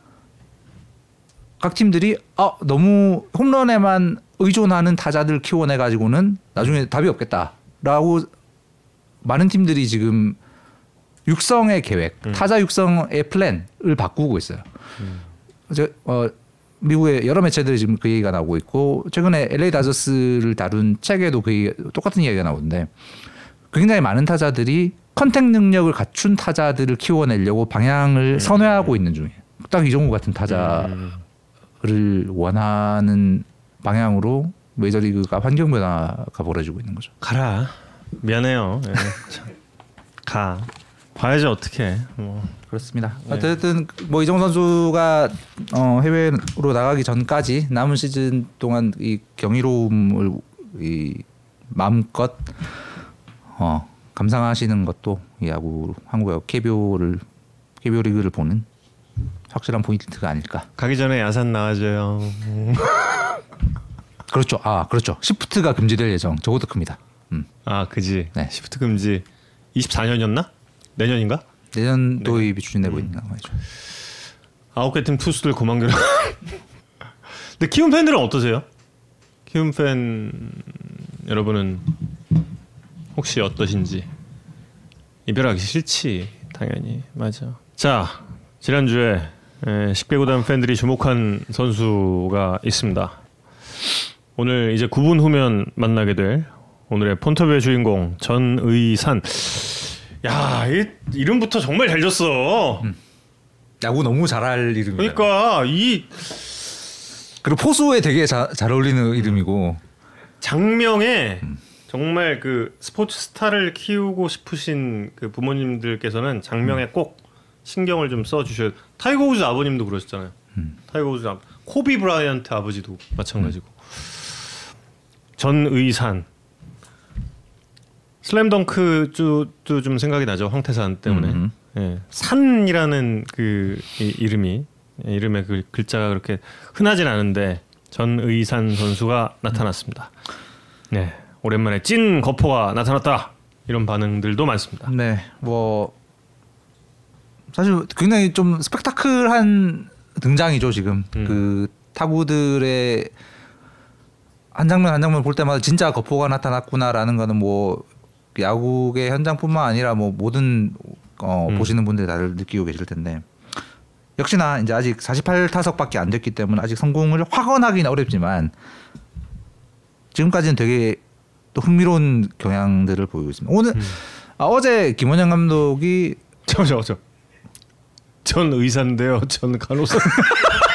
각 팀들이 아 너무 홈런에만 의존하는 타자들 키워내 가지고는 나중에 답이 없겠다라고 많은 팀들이 지금 육성의 계획, 음. 타자 육성의 플랜을 바꾸고 있어요. 이제 어, 미국의 여러 매체들이 지금 그 얘기가 나오고 있고 최근에 LA 다저스를 다룬 책에도 그 얘기, 똑같은 이야기가 나오는데 굉장히 많은 타자들이 contact 능력을 갖춘 타자들을 키워내려고 방향을 선회하고 있는 중이에요. 딱 이정후 같은 타자를 음. 원하는 방향으로 메이저리그가 환경 변화가 벌어지고 있는 거죠. 가라. 미안해요. 예. 참. 가. 봐야지 어떻게. 뭐. 그렇습니다. 네. 어쨌든 뭐 이정 선수가 어, 해외로 나가기 전까지 남은 시즌 동안 이 경이로움을 이 마음껏 어, 감상하시는 것도 이 야구 한국 야구 KBO를 KBO 리그를 보는 확실한 포인트가 아닐까. 가기 전에 야산 나와줘요. 그렇죠. 아 그렇죠. 시프트가 금지될 예정. 저것도 큽니다. 음. 아, 그지. 네. 시프트 금지. 24년이었나? 내년인가? 내년 네. 도입이 추진되고 음. 있는 상황이죠. 아홉 개 팀 투수들 고만결. 근데 키움 팬들은 어떠세요? 키움 팬 여러분은 혹시 어떠신지 이별하기 싫지 당연히 맞아. 자 지난 주에 에, 10개 구단 팬들이 주목한 선수가 있습니다. 오늘 이제 9분 후면 만나게 될 오늘의 폰터뷰의 주인공 전의산. 야, 이 이름부터 정말 잘 졌어. 야구 너무 잘할 이름이에요. 그러니까 이 그리고 포수에 되게 자, 잘 어울리는 이름이고 장명에 정말 그 스포츠 스타를 키우고 싶으신 그 부모님들께서는 장명에 꼭 신경을 좀 써주셔야 타이거 우즈 아버님도 그러셨잖아요. 타이거 우즈 아버 코비 브라이언트 아버지도 마찬가지고 전의산 슬램덩크 도 좀 생각이 나죠 황태산 때문에 음. 예. 산이라는 그 이, 이름이 예, 이름의 그 글자가 그렇게 흔하진 않은데 전의산 선수가 나타났습니다. 네 오랜만에 찐 거포가 나타났다 이런 반응들도 많습니다. 네, 뭐 사실 굉장히 좀 스펙타클한 등장이죠 지금 음. 그 타구들의 한 장면 한 장면 볼 때마다 진짜 거포가 나타났구나라는 거는 뭐 야구의 현장뿐만 아니라 뭐 모든 어, 음. 보시는 분들이 다들 느끼고 계실 텐데 역시나 이제 아직 48타석밖에 안 됐기 때문에 아직 성공을 확언하기는 어렵지만 지금까지는 되게 또 흥미로운 경향들을 보이고 있습니다. 오늘 음. 아, 어제 김원영 감독이 잠깐만. 전 의사인데요. 전 간호사.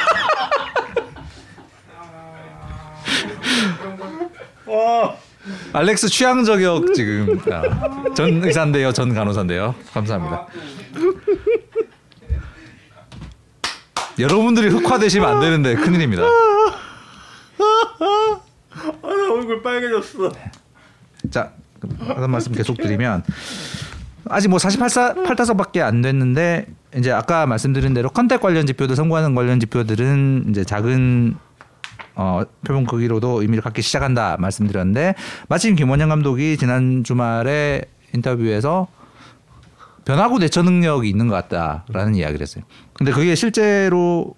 알렉스 취향 저격 지금 아, 전 의사인데요, 전 간호사인데요. 감사합니다. 여러분들이 흑화되시면 안 되는데 큰일입니다. 아, 나 얼굴 빨개졌어. 자, 하던 말씀 계속 드리면 아직 뭐 48타석밖에 안 됐는데 이제 아까 말씀드린 대로 컨택 관련 지표들, 선구하는 관련 지표들은 이제 작은 어, 표본 크기로도 의미를 갖기 시작한다 말씀드렸는데 마침 김원영 감독이 지난 주말에 인터뷰에서 변화구 대처 능력이 있는 것 같다라는 이야기를 했어요. 근데 그게 실제로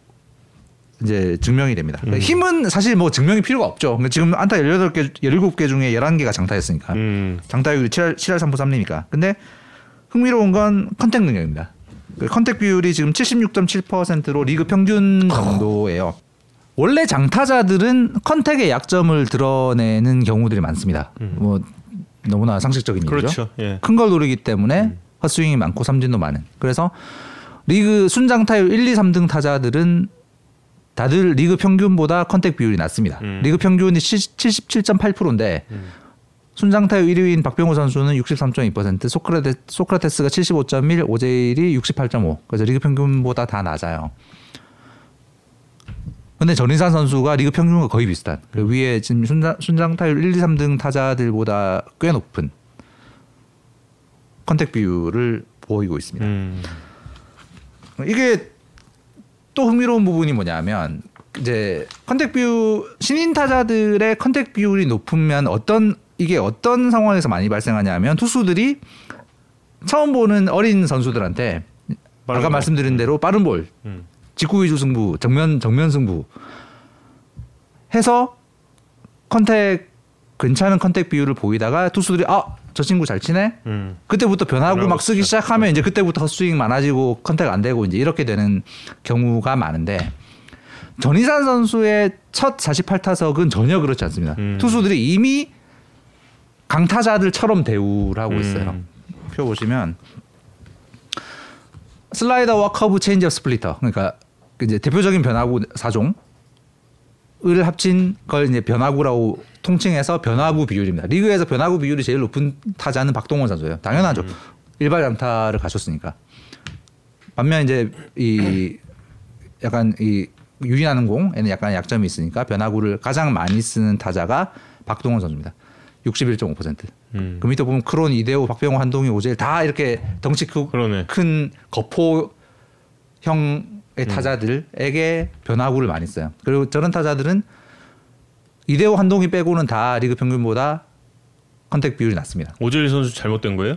이제 증명이 됩니다. 그러니까 힘은 사실 뭐 증명이 필요가 없죠. 그러니까 지금 안타 18개, 17개 중에 11개가 장타였으니까. 음. 장타율이 7할, 7할 3부 3리니까. 근데 흥미로운 건 contact 능력입니다. 그 contact 비율이 지금 76.7%로 리그 평균 정도예요. 원래 장타자들은 contact의 약점을 드러내는 경우들이 많습니다. 뭐 너무나 상식적인 일이죠. 그렇죠. 예. 큰걸 노리기 때문에 헛스윙이 많고 삼진도 많은. 그래서 리그 순장타율 1, 2, 3등 타자들은 다들 리그 평균보다 contact 비율이 낮습니다. 음. 리그 평균이 77.8%인데 순장타율 1위인 박병호 선수는 63.2%, 소크라테, 소크라테스가 75.1, 오재일이 68.5. 그래서 리그 평균보다 다 낮아요. 근데 전의산 선수가 리그 평균과 거의 비슷한. 그 위에 지금 순장, 순장 타율 1, 2, 3등 타자들보다 꽤 높은 contact 비율을 보이고 있습니다. 음. 이게 또 흥미로운 부분이 뭐냐면 이제 contact 비율 신인 타자들의 contact 비율이 높으면 어떤 이게 어떤 상황에서 많이 발생하냐면 투수들이 처음 보는 어린 선수들한테 아까 볼. 말씀드린 대로 빠른 볼, 음. 직구 위주 승부, 정면 정면 승부 해서 contact 괜찮은 contact 비율을 보이다가 투수들이 아 저 친구 잘 치네 음. 그때부터 변화구 막 쓰기 시작. 시작하면 이제 그때부터 헛스윙 많아지고 contact 안 되고 이제 이렇게 되는 경우가 많은데 전의산 선수의 첫 48타석은 전혀 그렇지 않습니다. 음. 투수들이 이미 강타자들처럼 대우를 하고 있어요. 음. 표 보시면 슬라이더와 커브 체인지업 splitter 그러니까 이제 대표적인 변화구 4종을 합친 걸 이제 변화구라고 통칭해서 변화구 비율입니다. 리그에서 변화구 비율이 제일 높은 타자는 박동원 선수예요. 당연하죠. 일발 장타를 가셨으니까. 반면 이제 이 약간 이 유인하는 공에는 약간 약점이 있으니까 변화구를 가장 많이 쓰는 타자가 박동원 선수입니다. 61.5%. 음. 그 밑에 보면 크론, 이대호, 박병호, 한동희, 오재일 다 이렇게 덩치 크. 큰 거포형의 타자들에게 변화구를 많이 써요. 그리고 저런 타자들은 이대호, 한동희 빼고는 다 리그 평균보다 컨택 비율이 낮습니다. 오재일 선수 잘못된 거예요?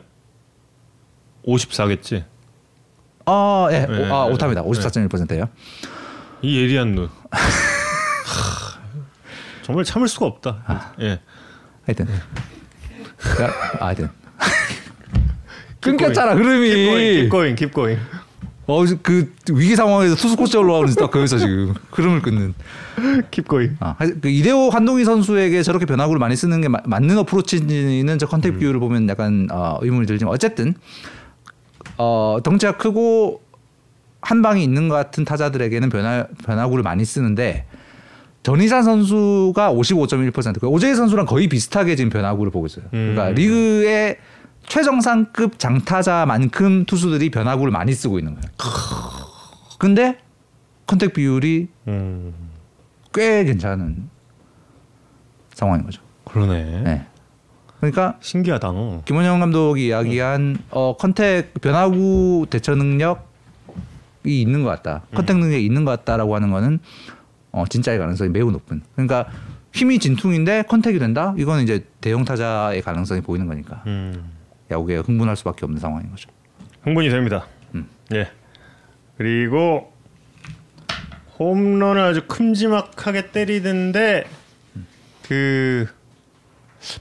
54겠지. 아, 예, 네, 오, 아, 네, 오타입니다. 54.1%예요. 이 예리한 눈. 하, 정말 참을 수가 없다. 아. 예. 하여튼. 야, 아, 하여튼. 끊겼잖아, 흐름이. Keep going, keep going, keep going. 어, 그 위기 상황에서 투수 코치 올라오는 딱 거기서 지금 흐름을 끊는. going. 아, 그 이대호 한동희 선수에게 저렇게 변화구를 많이 쓰는 게 마- 맞는 어프로치인지는 저 contact 비율을 보면 약간 어, 의문이 들지만 어쨌든 어, 덩치가 크고 한 방이 있는 것 같은 타자들에게는 변화 변화구를 많이 쓰는데 전의산 선수가 55.1%, 오재일 선수랑 거의 비슷하게 지금 변화구를 보고 있어요. 그러니까 음. 리그의 최정상급 장타자만큼 투수들이 변화구를 많이 쓰고 있는 거예요. 근데 contact 비율이 음, 꽤 괜찮은 상황인 거죠. 그러네. 네. 그러니까 신기하다. 김원형 감독이 이야기한 어, contact 변화구 대처 능력이 있는 것 같다. contact 능력이 있는 것 같다라고 하는 거는 어, 진짜의 가능성이 매우 높은. 그러니까 힘이 진퉁인데 contact가 된다. 이거는 이제 대형 타자의 가능성이 보이는 거니까 음, 야구계 흥분할 수밖에 없는 상황인 거죠. 흥분이 됩니다. 음. 예. 그리고 홈런을 아주 큼지막하게 때리는데 그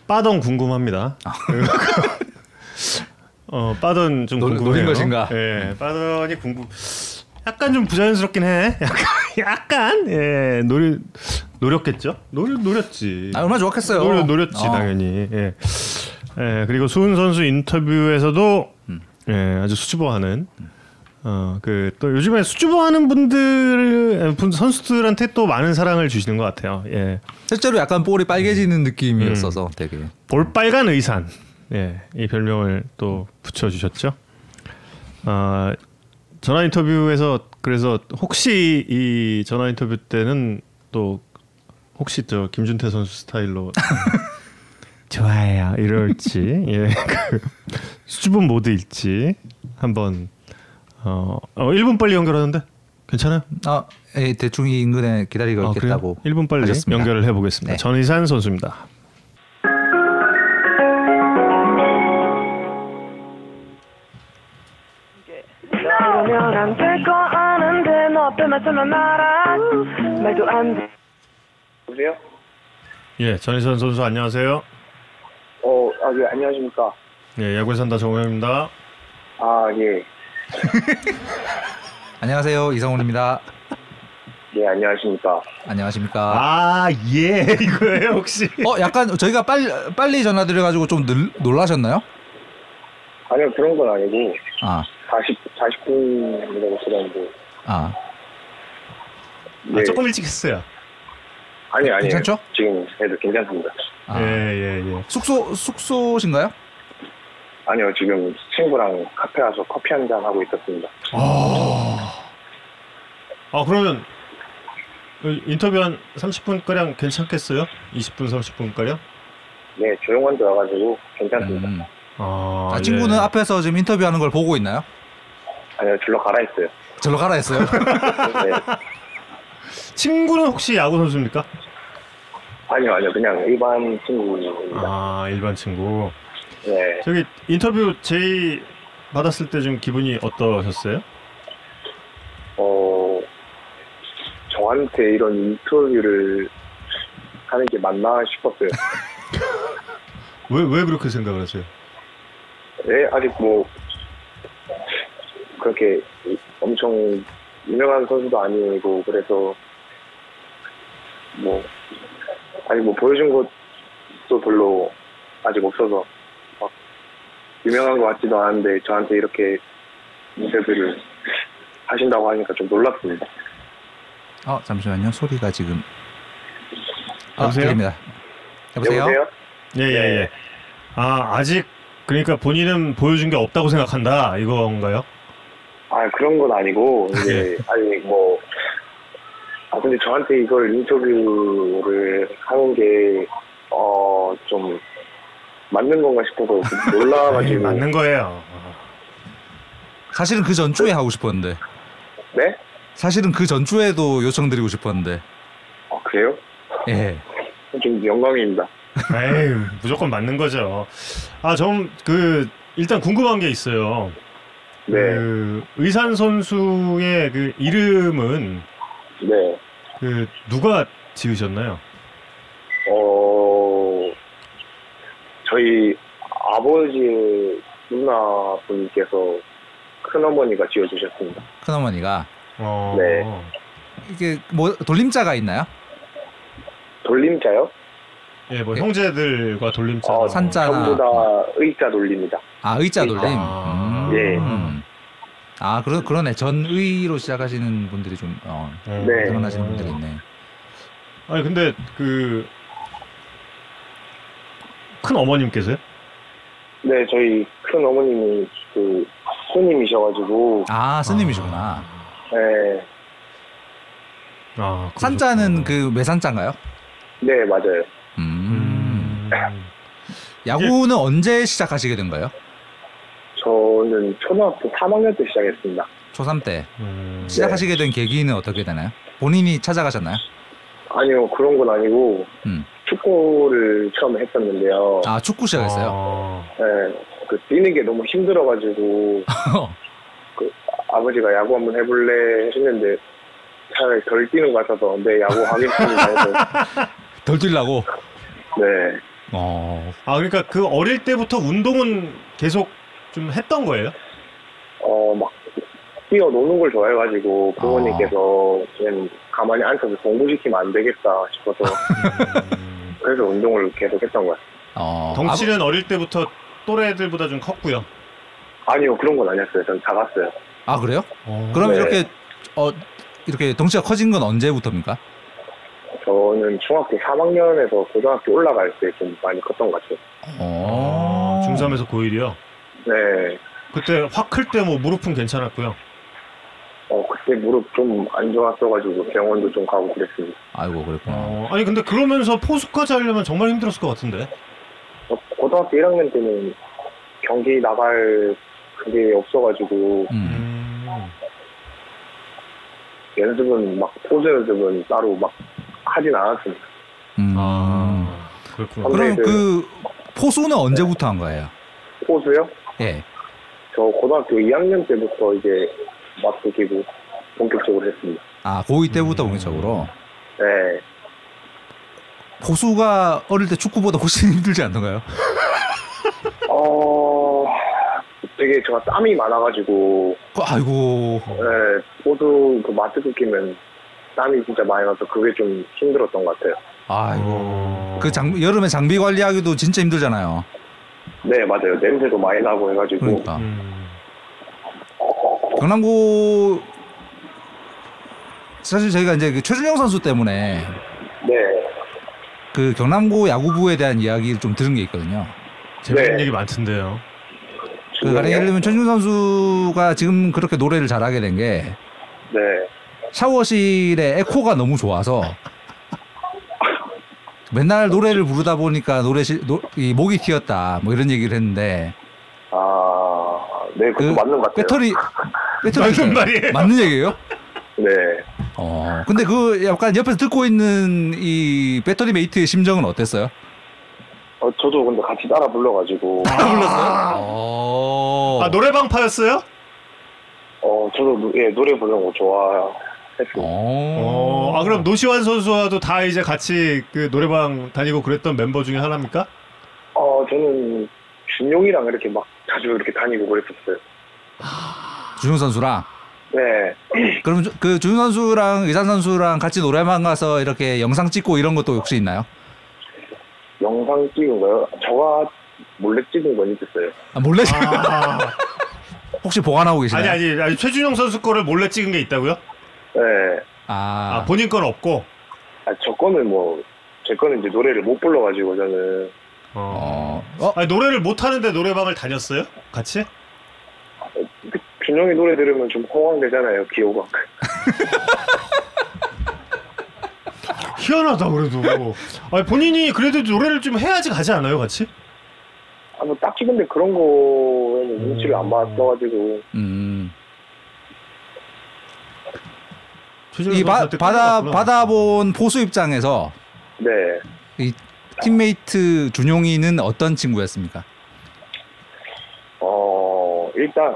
빠던 궁금합니다. 어 빠던 좀 노- 궁금해요. 노린 것인가? 예, 빠던이 궁금. 약간 좀 부자연스럽긴 해. 약간 약간 예 노리 노렸겠죠? 노려 노렸지. 아, 얼마나 좋았겠어요. 노려 노렸지 어. 당연히. 예. 예 그리고 수훈 선수 인터뷰에서도 음. 예 아주 수줍어하는 어그 또 요즘에 수줍어하는 분들 분 선수들한테 또 많은 사랑을 주시는 것 같아요. 예. 실제로 약간 볼이 빨개지는 느낌이었어서 되게 볼빨간 의산 예, 이 별명을 또 붙여주셨죠. 아 전화 인터뷰에서 그래서 혹시 이 전화 인터뷰 때는 또 혹시 저 김준태 선수 스타일로 좋아해요 이럴지 예, 그 수줍은 모드일지 한번 어, 어 1분 빨리 연결하는데 괜찮아요? 아, 예, 대충 이 인근에 기다리고 아? 있겠다고 1분 빨리 하셨습니다. 연결을 해보겠습니다. 네. 전희산 선수입니다. 나오면 안 될 거 아는데 너 빼면 쓰면 알아 말도 안돼 여보세요? 예, 전희산 선수 안녕하세요. 어, 아, 예, 안녕하십니까. 예, 야구에 산다 정우영입니다. 아, 예. 안녕하세요 이성훈입니다. 예, 안녕하십니까. 안녕하십니까. 아, 예, 이거예요, 혹시? 어 약간 저희가 빨리 빨리 전화드려가지고 좀 늘, 놀라셨나요? 아니요, 그런 건 아니고, 아 40, 40분이라고 들었는데. 아. 예. 아, 조금 일찍 했어요. 아니, 아니에요. 괜찮죠? 지금 해도 괜찮습니다. 아. 예, 예, 예. 숙소 숙소신가요? 아니요, 지금 친구랑 카페 와서 커피 한 잔 하고 있었습니다. 아, 그러면 인터뷰 한 30분 가량 괜찮겠어요? 20분, 30분 가량? 네, 조용한 데 와가지고 괜찮습니다. 음. 아, 아, 친구는 예. 앞에서 지금 인터뷰하는 걸 보고 있나요? 아니요, 줄로 가라 했어요. 절로 가라 했어요. 네. 친구는 혹시 야구 선수입니까? 아니요, 아니요, 그냥 일반 친구입니다. 아, 일반 친구. 네. 저기 인터뷰 제의 받았을 때 좀 기분이 어떠셨어요? 어, 저한테 이런 인터뷰를 하는 게 맞나 싶었어요. 왜, 왜 그렇게 생각을 하세요? 네, 아직 뭐 그렇게 엄청 유명한 선수도 아니고 그래서 뭐 아직 뭐 보여준 것도 별로 아직 없어서 막 유명한 것 같지도 않은데 저한테 이렇게 인터뷰를 하신다고 하니까 좀 놀랐습니다. 어 잠시만요. 소리가 지금 아, 여보세요? 들립니다. 여보세요? 네. 예, 예, 예. 아, 아직 그러니까 본인은 보여준 게 없다고 생각한다 이건가요? 아 그런 건 아니고 이제 아니 뭐 아 근데 저한테 이걸 인터뷰를 하는 게 어 좀 맞는 건가 싶어서 놀라가지고 맞는 거예요. 사실은 그 전주에 하고 싶었는데 네? 사실은 그 전주에도 요청드리고 싶었는데 아 그래요? 예. 좀 영광입니다. 에이, 무조건 맞는 거죠. 아, 좀 그 일단 궁금한 게 있어요. 네, 그 의산 선수의 그 이름은 네. 그 누가 지으셨나요? 어 저희 아버지의 누나 분께서 큰 어머니가 지어주셨습니다. 큰어머니가 어. 네. 이게 뭐 돌림자가 있나요? 돌림자요? 예, 뭐 예. 형제들과 돌림자. 어, 산자나 전부 다 의자 돌립니다. 아 의자 돌림. 아. 음. 예. 아 그러 그러네 전의로 시작하시는 분들이 좀 어, 음. 네. 드러나시는 분들이 있네. 아니 근데 그 큰 어머님께서요? 네, 저희 큰 어머님이 그 스님이셔가지고, 아 스님이시구나. 네, 아 산자는 그 외산자인가요? 네 맞아요. 음. 음. 야구는 언제 시작하시게 된 거예요? 저는 초등학교 3학년 때 시작했습니다. 초3 때 음. 시작하시게 된 계기는 어떻게 되나요? 본인이 찾아가셨나요? 아니요, 그런 건 아니고, 음. 축구를 처음에 했었는데요. 아 축구 시작했어요. 아. 네, 그 뛰는 게 너무 힘들어가지고, 그 아버지가 야구 한번 해볼래 했는데, 차라리 덜 뛰는 것 같아서, 내 야구 하겠습니다 해서, 덜 뛰려고. 네. 어. 아 그러니까 그 어릴 때부터 운동은 계속 좀 했던 거예요? 어, 막, 뛰어노는 걸 좋아해가지고, 부모님께서 그냥 가만히 앉아서 공부시키면 안 되겠다 싶어서, 음. 그래서 운동을 계속 했던 거예요. 어. 덩치는 어릴 때부터 또래들보다 좀 컸고요. 아니요, 그런 건 아니었어요. 전 작았어요. 아, 아 그래요? 그럼 네. 이렇게 어 이렇게 덩치가 커진 건 언제부터입니까? 저는 중학교 3학년에서 고등학교 올라갈 때 좀 많이 컸던 것 같아요. 어. 중3에서 고1이요. 네. 그때 확 클 때 뭐 무릎은 괜찮았고요. 어, 그때 무릎 좀 안 좋았어가지고 병원도 좀 가고 그랬습니다. 아이고 그랬구나. 어, 아니 근데 그러면서 포수까지 하려면 정말 힘들었을 것 같은데. 어, 고등학교 1학년 때는 경기 나갈 그게 없어가지고 음. 음. 연습은 막 포즈 연습은 따로 막 하진 않았습니다. 음. 아 그렇구나. 어, 그럼 네, 그 포수는 언제부터 한 거예요? 포즈요? 예. 저 고등학교 2학년 때부터 이제 맞붙기고 본격적으로 했습니다. 아 고2 때부터 음. 본격적으로 네. 포수가 어릴 때 축구보다 훨씬 힘들지 않던가요? 어, 되게 제가 땀이 많아가지고 그, 아이고. 네, 포즈 그 마스크 끼면 땀이 진짜 많이 나서 그게 좀 힘들었던 것 같아요. 아이고. 어. 그 장, 여름에 장비 관리하기도 진짜 힘들잖아요. 네, 맞아요. 냄새도 많이 나고 해가지고. 그러니까. 음. 경남고 사실 저희가 이제 그 최준영 선수 때문에 네. 그 경남고 야구부에 대한 이야기를 좀 들은 게 있거든요. 재밌는 네. 얘기 많던데요. 그 가령 예를 들면 최준용 선수가 지금 그렇게 노래를 잘하게 된 게 네. 샤워실에 에코가 너무 좋아서 맨날 노래를 부르다 보니까 노래 실 노, 이 목이 트였다 뭐 이런 얘기를 했는데 아, 네, 그것도 그 맞는 것 같아요. 배터리 배터리 맞는 말이에요. 맞는 얘기예요? 네. 어 근데 그 약간 옆에서 듣고 있는 이 배터리 mate의 심정은 어땠어요? 어, 저도 근데 같이 따라 불러가지고. 불렀어요? 어. 아 노래방 파였어요? 어, 저도 노- 예, 노래 부르는 거 좋아 했어요. 어. 아 그럼 노시환 선수와도 다 이제 같이 그 노래방 다니고 그랬던 멤버 중에 하나입니까? 어, 저는 준용이랑 이렇게 막 자주 이렇게 다니고 그랬었어요. 준용 선수랑 네. 그럼 주- 그 준용 선수랑 의산 선수랑 같이 노래방 가서 이렇게 영상 찍고 이런 것도 혹시 있나요? 영상 찍은 거요? 저가 몰래 찍은 건 있었어요. 아, 몰래 아, 혹시 보관하고 계시나요? 아니 아니 아니 최준영 선수 거를 몰래 찍은 게 있다고요? 네. 아, 아 본인 건 없고. 아, 저 거는 뭐, 제 거는 이제 노래를 못 불러가지고 저는. 어. 어, 어, 아니 노래를 못 하는데 노래방을 다녔어요? 같이? 그 준용이 노래 들으면 좀 호황되잖아요, 기호가. 희한하다 그래도. 아니 본인이 그래도 노래를 좀 해야지 가지 않아요 같이? 아, 뭐 딱히 근데 그런 거에는 눈치를 안 봤어가지고. 음. 최준영 이 바, 끌려갔구나. 받아본 포수 입장에서 네. 이 팀메이트 준용이는 어떤 친구였습니까? 어, 일단,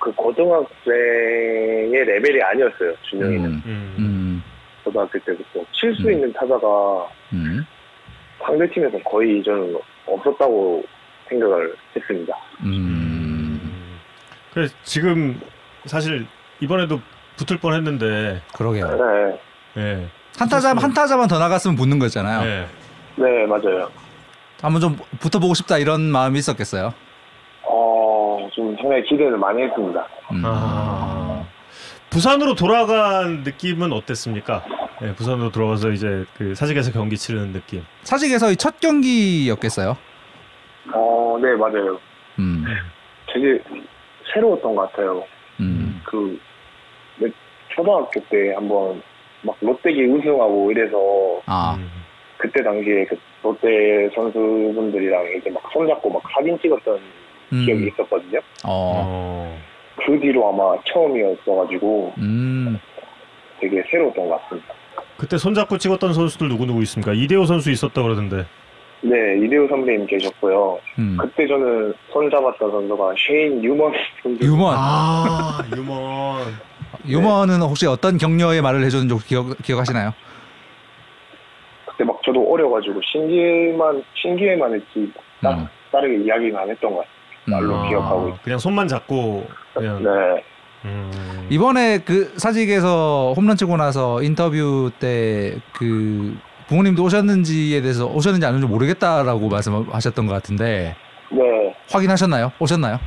그 고등학생의 레벨이 아니었어요, 준영이는. 음, 음. 음, 고등학교 때부터. 칠수 음. 있는 타자가 음, 상대 팀에서 거의 저는 없었다고 생각을 했습니다. 음. 그래 지금 사실 이번에도 붙을 뻔했는데. 그러게요. 네. 예. 한 타자 한 타자만 더 나갔으면 붙는 거잖아요. 예. 네, 맞아요. 한번 좀 붙어보고 싶다 이런 마음이 있었겠어요. 어, 좀 상당히 기대를 많이 했습니다. 음. 아. 부산으로 돌아간 느낌은 어땠습니까? 예, 부산으로 들어가서 이제 그 사직에서 경기 치르는 느낌. 사직에서의 첫 경기였겠어요. 어, 네, 맞아요. 음, 되게 새로웠던 것 같아요. 음, 그, 내 초등학교 때 한번 막 롯데기 우승하고 이래서 아, 음. 그때 당시에 그 롯데 선수분들이랑 이제 막 손잡고 막 사진 찍었던 음, 기억이 있었거든요. 어, 어. 그 뒤로 아마 처음이었어가지고 음, 되게 새로웠던 것 같습니다. 그때 손잡고 찍었던 선수들 누구 누구 있습니까? 이대호 선수 있었다 그러던데. 네, 이대호 선배님 계셨고요. 음. 그때 저는 손잡았던 선수가 쉐인 유먼 선수. 유먼, 아 유먼. 유먼은 혹시 어떤 격려의 말을 해줬는지 혹시 기억 기억하시나요? 그때 막 저도 어려가지고 신기만 신기해만 했지 따, 음. 다르게 이야기는 안 했던 것 같아요. 말로 아, 기억하고 있어요. 그냥 손만 잡고 그냥. 네, 음. 이번에 그 사직에서 홈런 치고 나서 인터뷰 때 그 부모님도 오셨는지에 대해서 오셨는지 안 오는지 모르겠다라고 말씀하셨던 것 같은데 네, 확인하셨나요? 오셨나요?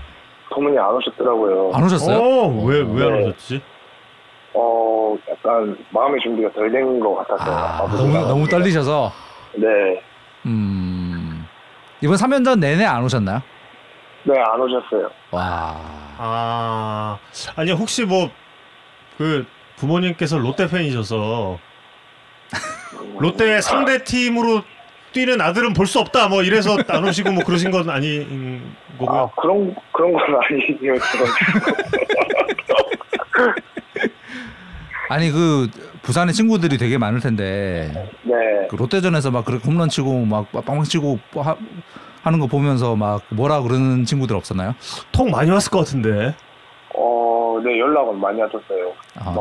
부모님 안 오셨더라고요. 안 오셨어요? 어왜왜 안 네. 오셨지? 어, 약간 마음의 준비가 덜 된 것 같아서. 아, 너무 안 너무. 떨리셔서 네, 음 이번 3연전 내내 안 오셨나요? 네, 안 오셨어요. 와 아 아니 혹시 뭐 그 부모님께서 롯데 팬이셔서 롯데 상대 팀으로 뛰는 아들은 볼 수 없다 뭐 이래서 안 오시고 뭐 그러신 건 아닌 아, 거고요. 그런, 그런 건 아니었어요. 아니 그 부산에 친구들이 되게 많을 텐데 네. 그 롯데전에서 막 그렇게 홈런 치고 막 빵빵 치고 하, 하는 거 보면서 막 뭐라 그러는 친구들 없었나요? 통 많이 왔을 것 같은데. 어, 네, 연락은 많이 하셨어요. 아,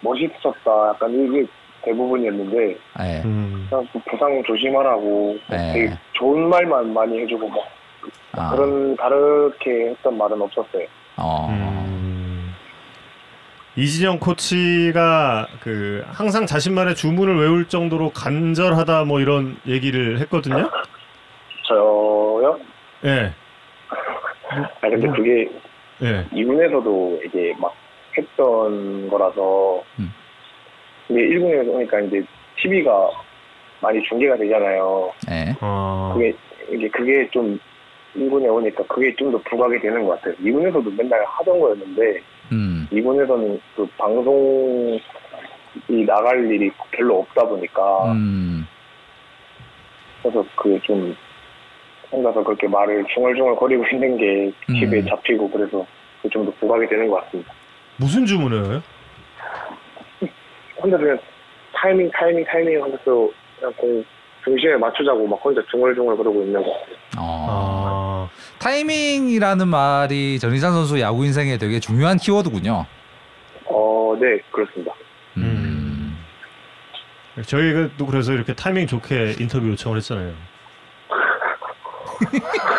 멋있었다. 약간 이게 대부분이었는데, 예. 음. 그냥 그 부상 조심하라고 네. 되게 좋은 말만 많이 해주고 막 아, 그런 다르게 했던 말은 없었어요. 어, 음. 이진영 코치가 그 항상 자신만의 주문을 외울 정도로 간절하다 뭐 이런 얘기를 했거든요. 저요? 예. 아 근데 그게 예. 이군에서도 이게 막 했던 거라서 음. 이게 1군에서 오니까 이제 TV가 많이 중계가 되잖아요. 예. 어. 그게 이게 그게 좀 1군에 오니까 그게 좀 더 부각이 되는 것 같아요. 2군에서도 맨날 하던 거였는데 음, 2군에서는 그 방송이 나갈 일이 별로 없다 보니까 음, 그래서 그좀 혼자서 그렇게 말을 중얼중얼 거리고 있는 게 TV에 음. 잡히고 그래서 좀 더 부각이 되는 것 같습니다. 무슨 주문을? 혼자 그냥 타이밍 타이밍 타이밍 하면서 그냥 공 중심에 맞추자고 막 혼자 중얼중얼 그러고 있는 것 같아요. 어. 아. 타이밍이라는 말이 전희산 선수 야구 인생에 되게 중요한 키워드군요. 어, 네, 그렇습니다. 음, 저희가 또 그래서 이렇게 타이밍 좋게 인터뷰 요청을 했잖아요.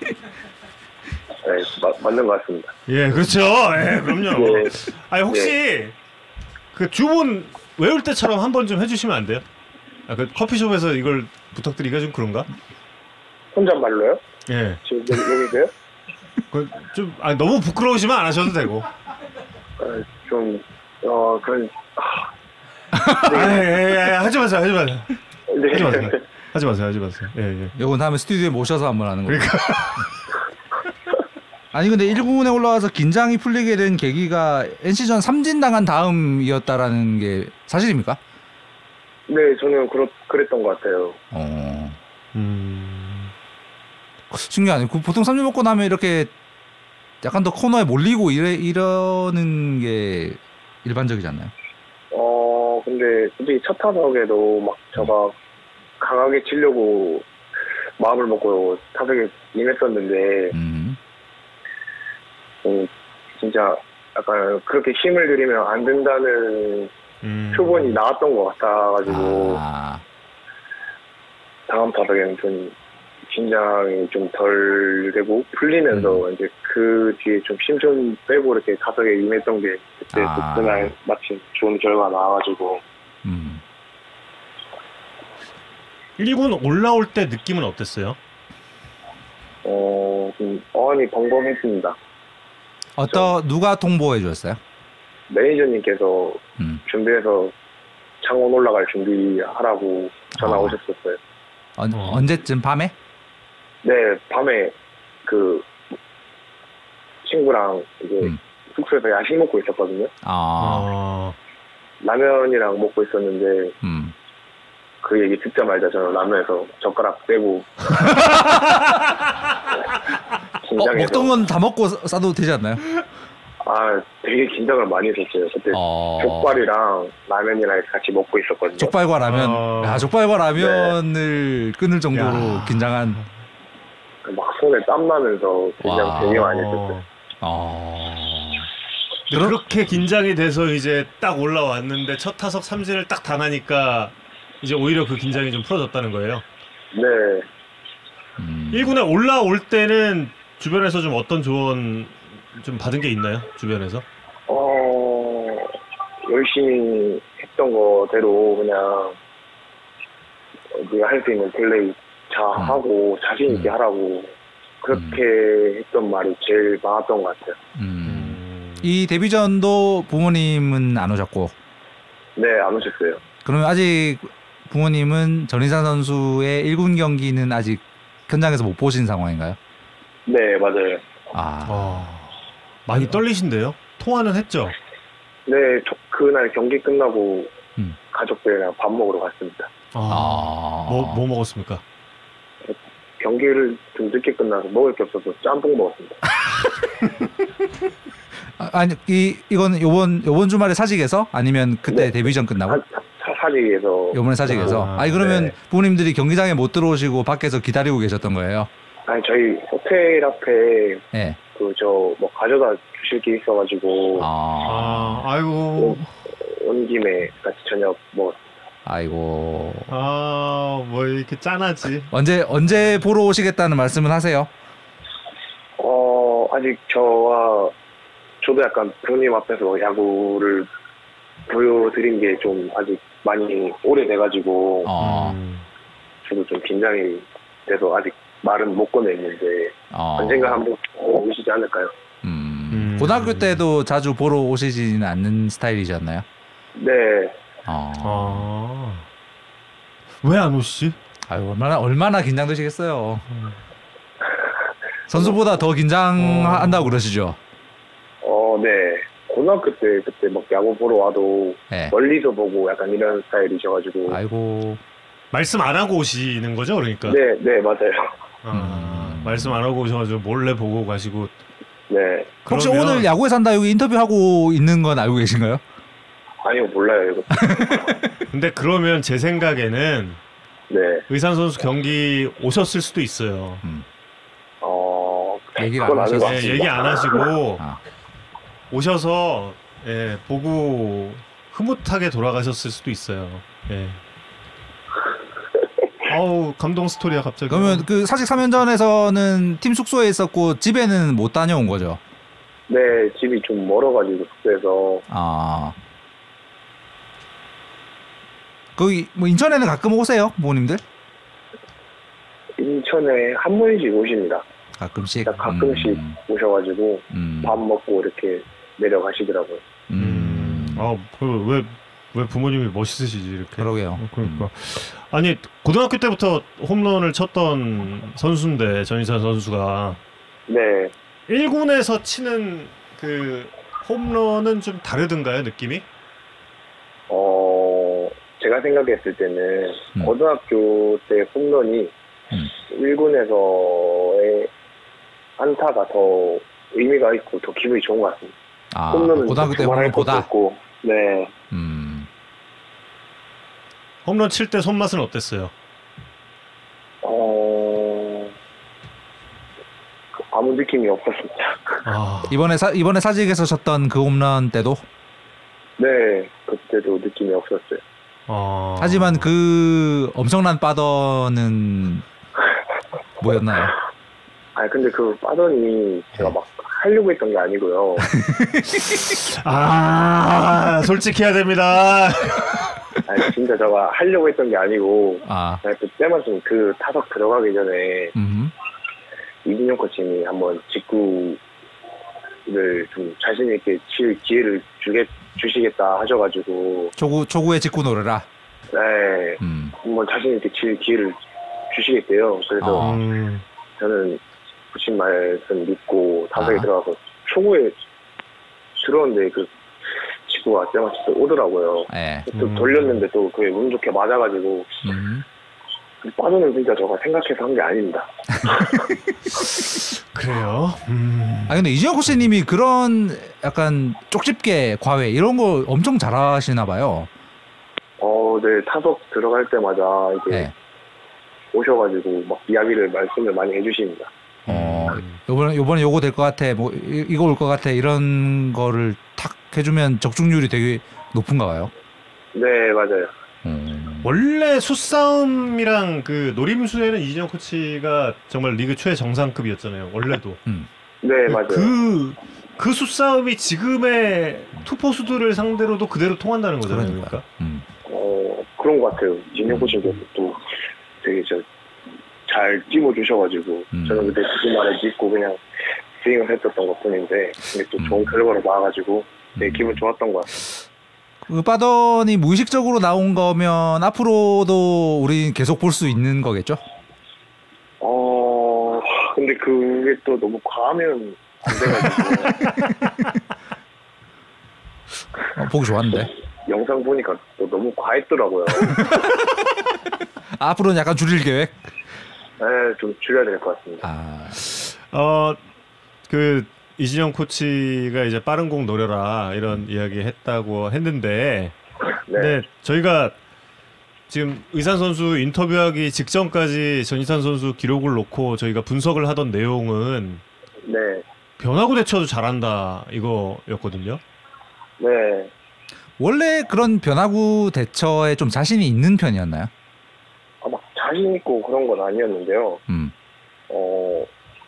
네, 마- 맞는 것 같습니다. 예, 그렇죠. 예, 그럼요. 네. 아니 혹시 그 주문 외울 때처럼 한 번 좀 해주시면 안 돼요? 아, 그 커피숍에서 이걸 부탁드리기가 좀 그런가? 혼잣말로요? 예. 지금 여기, 여기세요? 그좀 아, 너무 부끄러우시면 안 하셔도 되고. 어, 좀, 어, 그런, 아, 예, 예, 예, 하지 마세요, 하지 마세요, 네. 하지 마세요, 하지 마세요, 하지 마세요. 예, 예. 요건 다음에 스튜디오에 모셔서 한번 하는 거예요. 그러니까 아니 근데 1군에 올라와서 긴장이 풀리게 된 계기가 NC전 삼진 당한 다음이었다라는 게 사실입니까? 네, 저는 그렇, 그랬던 것 같아요. 어. 음, 신기하네. 그 보통 삼진 먹고 나면 이렇게 약간 더 코너에 몰리고 이래 이러는 게 일반적이지 않나요? 어, 근데 솔직히 첫 타석에도 막 제가 강하게 치려고 마음을 먹고 타석에 임했었는데, 음. 음, 진짜 약간 그렇게 힘을 들이면 안 된다는 음. 표본이 나왔던 것 같아가지고, 아. 다음 타석에는 좀 긴장이 좀 덜 되고 풀리면서 이제 그 뒤에 좀힘좀 빼고 이렇게 타석에 임했던 게 그때 아. 그날 마침 좋은 결과 나와가지고 음. 1군 올라올 때 느낌은 어땠어요? 어, 좀 어안이 벙벙했습니다. 어떤 누가 통보해 주셨어요? 매니저님께서 음. 준비해서 창원 올라갈 준비하라고 전화 아. 오셨었어요. 언, 어. 언제쯤 밤에? 네, 밤에 그 친구랑 이제 음. 숙소에서 야식 먹고 있었거든요. 아, 아, 라면이랑 먹고 있었는데 음. 그 얘기 듣자마자 저는 라면에서 젓가락 빼고 어, 먹던 건 다 먹고 싸- 싸도 되지 않나요? 아 되게 긴장을 많이 했었어요. 그때 어. 족발이랑 라면이랑 같이 먹고 있었거든요. 족발과 라면. 어. 야, 족발과 라면을 끊을 정도로 야. 긴장한. 막 손에 땀 나면서 긴장 와. 되게 많이 했었어요. 어. 그렇게 긴장이 돼서 이제 딱 올라왔는데 첫 타석 삼진을 딱 당하니까 이제 오히려 그 긴장이 좀 풀어졌다는 거예요. 네, 음. 1군에 올라올 때는 주변에서 좀 어떤 조언 좀 받은 게 있나요? 주변에서? 어 열심히 했던 거대로 그냥 네가 할 수 있는 플레이 잘 음. 하고 자신 있게 음. 하라고 그렇게 했던 말이 제일 많았던 것 같아요. 음. 이 데뷔전도 부모님은 안 오셨고 네, 안 오셨어요. 그러면 아직 부모님은 전희산 선수의 1군 경기는 아직 현장에서 못 보신 상황인가요? 네, 맞아요. 아, 아, 많이 떨리신데요? 통화는 했죠? 네, 저- 그날 경기 끝나고 음. 가족들이랑 밥 먹으러 갔습니다. 아. 뭐, 뭐 먹었습니까? 경기를 좀 늦게 끝나서 먹을 게 없어서 짬뽕 먹었습니다. 아, 아니 이 이거는 요번 요번 주말에 사직에서 아니면 그때 네. 데뷔전 끝나고 사, 사, 사직에서 요번에 사직에서 아, 아니 그러면 네. 부모님들이 경기장에 못 들어오시고 밖에서 기다리고 계셨던 거예요? 아니 저희 호텔 앞에 예. 그 저 뭐 가져다 주실 게 있어가지고 아, 아, 아이고. 온 김에 같이 저녁. 아이고 아, 뭐 이렇게 짠하지. 언제 언제 보러 오시겠다는 말씀은 하세요? 어 아직 저와 저도 약간 부모님 앞에서 야구를 보여드린 게 좀 아직 많이 오래돼가지고 어, 음. 저도 좀 긴장이 돼서 아직 말은 못 꺼내는데 어. 언젠가 한번 오시지 않을까요? 음. 음. 고등학교 때도 자주 보러 오시지는 않는 스타일이셨나요? 네, 어. 아. 왜안 오시지? 아유 얼마나 얼마나 긴장되시겠어요. 선수보다 더 긴장한다고 그러시죠? 어, 네. 고등학교 때 그때 막 야구 보러 와도 네. 멀리서 보고 약간 이런 스타일이셔가지고 아이고 말씀 안 하고 오시는 거죠, 그러니까? 네, 네 맞아요. 아, 음. 말씀 안 하고 오셔가지고 몰래 보고 가시고. 네, 혹시 그러면- 오늘 야구에 산다 여기 인터뷰 하고 있는 건 알고 계신가요? 아니요 몰라요 이거. 근데 그러면 제 생각에는 네, 의산 선수 경기 오셨을 수도 있어요. 어 얘기를 그건 안 아닌 것 하셨어요. 예, 같습니다. 얘기 안 하시고 아. 오셔서 예, 보고 흐뭇하게 돌아가셨을 수도 있어요. 예. 아우 감동 스토리야 갑자기. 그러면 그 사직 3연전에서는 팀 숙소에 있었고 집에는 못 다녀온 거죠? 네, 집이 좀 멀어가지고 숙소에서 아. 거기 뭐 인천에는 가끔 오세요 부모님들? 인천에 한 번씩 오십니다. 가끔씩. 가끔씩 음, 오셔가지고 음, 밥 먹고 이렇게 내려가시더라고요. 음. 아왜 왜왜 부모님이 멋있으시지 이렇게. 그러게요. 어, 그러니까 아니 고등학교 때부터 홈런을 쳤던 선수인데 전희산 선수가 네, 1군에서 치는 그 홈런은 좀 다르던가요 느낌이? 어 제가 생각했을 때는 음. 고등학교 때 홈런이 음. 1군에서의 안타가 더 의미가 있고 더 기분이 좋은 것 같습니다. 아, 홈런은 고등학교 때 홈런보다. 네, 음. 홈런 칠 때 손맛은 어땠어요? 어 아무 느낌이 없었습니다. 아 이번에 사 이번에 사직에서 쳤던 그 홈런 때도 네, 그때도 느낌이 없었어요. 아. 하지만 그 엄청난 빠더는 뭐였나요? 아 근데 그 빠더니 제가 네. 막 하려고 했던 게 아니고요. 아 솔직히 해야 됩니다. 아니 진짜 제가 하려고 했던 게 아니고 아, 그냥 그 때마침 그 타석 들어가기 전에 음, 이진용 코치님이 한번 직구 좀 자신 있게 칠 기회를 주get 주시겠다 하셔가지고 초구 초구에 직구 노려라. 네 음. 한번 자신 있게 칠 기회를 주시겠대요. 그래서 어. 음. 저는 부신 말씀 믿고 타석에 아. 들어가서 초구에 들어왔는데 그 직구가 때마침 또 오더라고요. 예. 또 음. 돌렸는데 또 그게 운 좋게 맞아가지고 음. 빠져는 진짜 저가 생각해서 한 게 아닙니다. 그래요. 음. 아 근데 이재영 코치님이 그런 약간 쪽집게 과외 이런 거 엄청 잘하시나 봐요. 어, 네 타석 들어갈 때마다 이제 예. 오셔가지고 막 이야기를 말씀을 많이 해주십니다. 어 요번에 요번에 요거 될 것 같아. 뭐 이- 이거 올 것 같아. 이런 거를 탁 해주면 적중률이 되게 높은가 봐요. 네 맞아요. 음. 원래 수싸움이랑 그 노림수에는 이진영 코치가 정말 리그 최 정상급이었잖아요. 원래도. 네 맞아요. 그, 그 수싸움이 지금의 투포수들을 상대로도 그대로 통한다는 거잖아요. 그러니까. 그러니까. 음. 어 그런 것 같아요. 진영 코치께서 또 되게 저 잘 찝어주셔가지고 음. 저는 그때 그 말을 믿고 그냥 스윙을 했었던 것 뿐인데 근데 또 좋은 음. 결과로 나와가지고 되게 음. 기분 좋았던 것 같아요. 그 빠던이 무의식적으로 나온 거면 앞으로도 우리 계속 볼 수 있는 거겠죠? 어 근데 그게 또 너무 과하면 안 돼가지고 어, 보기 좋았는데. 영상 보니까 또 너무 과했더라고요. 앞으로는 약간 줄일 계획. 네, 좀 줄여야 될 것 같습니다. 아, 어, 그, 이진영 코치가 이제 빠른 공 노려라 이런 이야기 했다고 했는데, 네. 네, 저희가 지금 의산 선수 인터뷰하기 직전까지 전희산 선수 기록을 놓고 저희가 분석을 하던 내용은 네. 변화구 대처도 잘한다 이거였거든요. 네. 원래 그런 변화구 대처에 좀 자신이 있는 편이었나요? 자신 있고 그런 건 아니었는데요. 음. 어,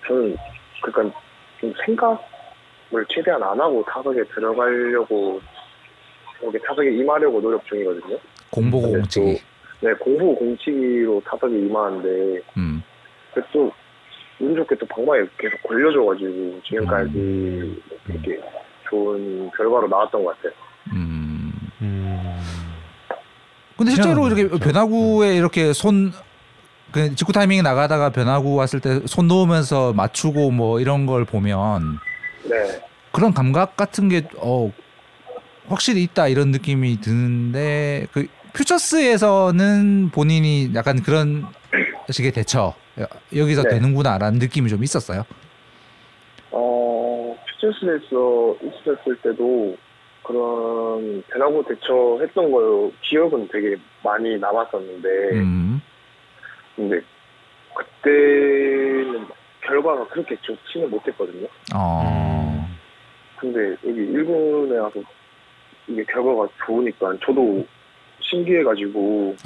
저는 그러니까 좀 생각을 최대한 안 하고 타석에 들어가려고 여기 타석에 임하려고 노력 중이거든요. 공보고 공치기. 또, 네, 공부 공치기로 타석에 임하는데 음. 그또 운 좋게 또 방망이 계속 걸려줘가지고 지금까지 음. 이렇게 좋은 결과로 나왔던 것 같아요. 음. 음. 근데 실제로 이렇게 진짜. 변화구에 이렇게 손, 그 직구 타이밍이 나가다가 변화구 왔을 때 손 놓으면서 맞추고 뭐 이런 걸 보면 네. 그런 감각 같은 게, 어, 확실히 있다 이런 느낌이 드는데, 그, 퓨처스에서는 본인이 약간 그런 식의 대처, 여기서 네. 되는구나라는 느낌이 좀 있었어요. 어, 퓨처스에서 있었을 때도 그런 변화구 대처했던 거 기억은 되게 많이 남았었는데, 음. 근데 그때는 결과가 그렇게 좋지는 못했거든요. 어. 근데 여기 일본에 와서 이게 결과가 좋으니까 저도 신기해가지고,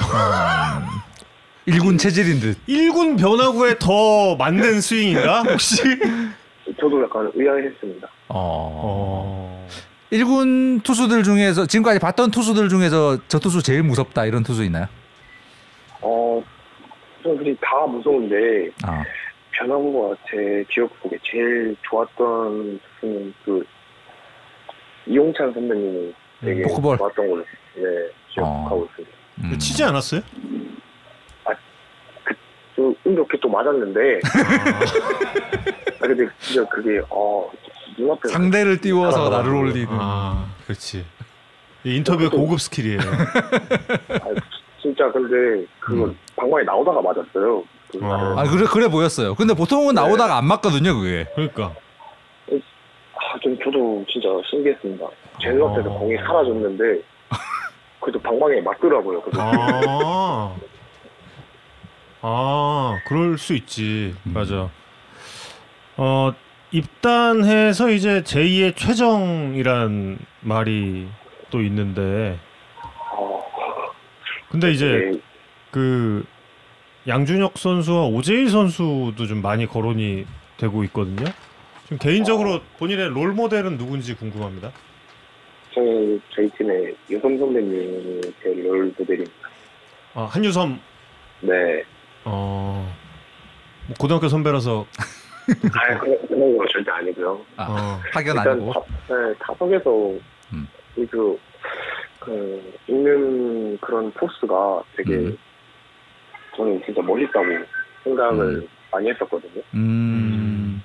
일군 체질인 듯. 1군 변화구에 더 맞는 스윙인가 혹시? 저도 약간 의아했습니다. 어. 어. 1군 투수들 중에서 지금까지 봤던 투수들 중에서 저 투수 제일 무섭다 이런 투수 있나요? 어, 솔직히 다 무서운데, 아, 변화구가 제 기억 속에 제일 좋았던 수는 그 이용찬 선배님이 되게 음, 포크볼. 좋았던 걸로 네, 기억하고 있습니다. 음. 치지 않았어요? 또 운 좋게 또 맞았는데 아 근데 진짜 그게 어 눈앞에 상대를 띄워서 아, 나를 올리는. 아, 그렇지. 이 인터뷰 고급 skill이에요. 아, 진짜 근데 그거 음. 방망이 나오다가 맞았어요. 그 아. 날은. 아 그래 그래 보였어요. 근데 보통은 네. 나오다가 안 맞거든요 그게. 그러니까. 아, 좀 저도 진짜 신기했습니다. 제 눈앞에서 어. 공이 사라졌는데 그래도 방망이에 맞더라고요. 그래서 아. 아, 그럴 수 있지. 음. 맞아. 어, 입단해서 이제 제2의 최정이란 말이 또 있는데, 어, 근데 이제 네, 그 양준혁 선수와 오재일 선수도 좀 많이 거론이 되고 있거든요. 좀 개인적으로 본인의 롤 모델은 누군지 궁금합니다. 저는 저희 팀의 유성 선배님이 제 롤 모델입니다. 아, 한유섬 네. 어, 뭐 고등학교 선배라서 아 그런, 그런 거 절대 아니고요. 아, 어. 파견 아니고. 타, 네, 타석에서 음. 그, 그 읽는 그런 포스가 되게 음. 저는 진짜 멋있다고 생각을 음. 많이 했었거든요. 음.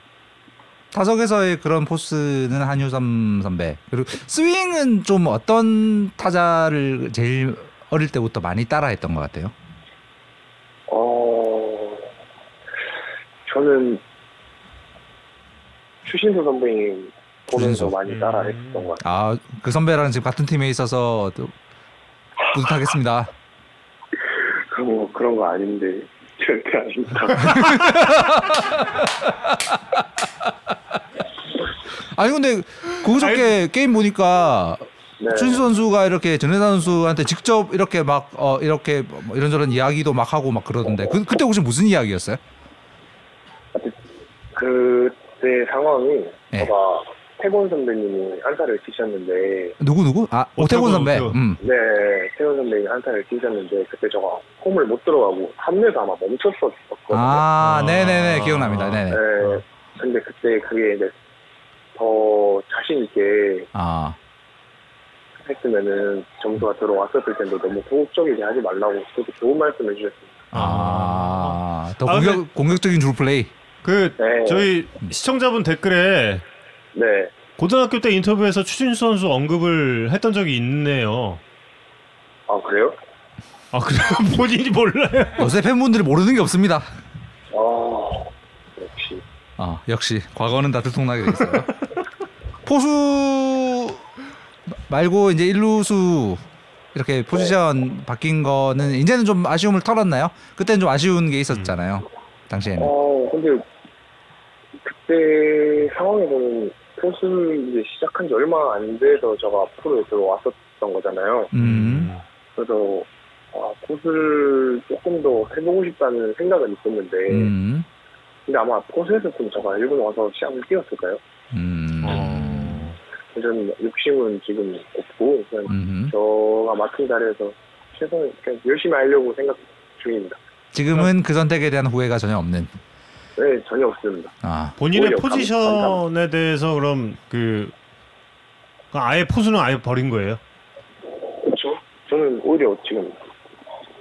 타석에서의 그런 포스는 한유섬 선배. 그리고 스윙은 좀 어떤 타자를 제일 어릴 때부터 많이 따라했던 것 같아요. 어, 저는 추신수 선배님 보면서. 많이 따라 했었던 것 같아요. 아, 그 선배랑 지금 같은 팀에 있어서 또 뿌듯하겠습니다. 그뭐 그런 거 아닌데 절대 아닙니다. 아니 근데 그저께 게임 보니까 네. 춘수 선수가 이렇게 전혜사 선수한테 직접 이렇게 막 어 이렇게 뭐 이런저런 이야기도 막 하고 막 그러던데 그 그때 혹시 무슨 이야기였어요? 그때 상황이 네. 제가 태곤 선배님이 한타를 치셨는데 누구 누구? 아 오태곤 선배. 음. 네 태곤 선배님이 한타를 치셨는데 그때 제가 홈을 못 들어가고 3루에서 아마 멈췄었거든요. 아, 아. 네네네 기억납니다. 네네. 네. 근데 그때 그게 이제 더 자신 있게 아, 했으면은 점수가 들어왔었을 텐데 너무 소극적이게 하지 말라고 그렇게 좋은 말씀을 주셨습니다. 아, 더 아, 공격 근데- 공격적인 줄 플레이. 그 네. 저희 시청자분 댓글에 네. 고등학교 때 인터뷰에서 추진수 선수 언급을 했던 적이 있네요. 아 그래요? 아 그래요? 본인이 몰라요? 요새 팬분들이 모르는 게 없습니다. 아 역시 아, 역시 과거는 다 들통나게 돼 있어요. 포수 말고 이제 일루수 이렇게 포지션 바뀐 거는 이제는 좀 아쉬움을 털었나요? 그때는 좀 아쉬운 게 있었잖아요. 당시에는. 어 근데 그때 상황에서는 포수를 이제 시작한 지 얼마 안 돼서 제가 프로에 들어왔었던 거잖아요. 음. 그래서 아, 포수를 조금 더 해보고 싶다는 생각은 있었는데 음. 근데 아마 포수에서 좀 제가 일본 와서 시합을 뛰었을까요? 음. 어. 저는 욕심은 지금 없고 그냥 음. 저가 맡은 자리에서 최선을 그냥 열심히 하려고 생각 중입니다. 지금은 그 선택에 대한 후회가 전혀 없는. 네 전혀 없습니다. 아. 본인의 포지션에 대해서 그럼 그 아예 포수는 아예 버린 거예요? 그렇죠? 저는 오히려 지금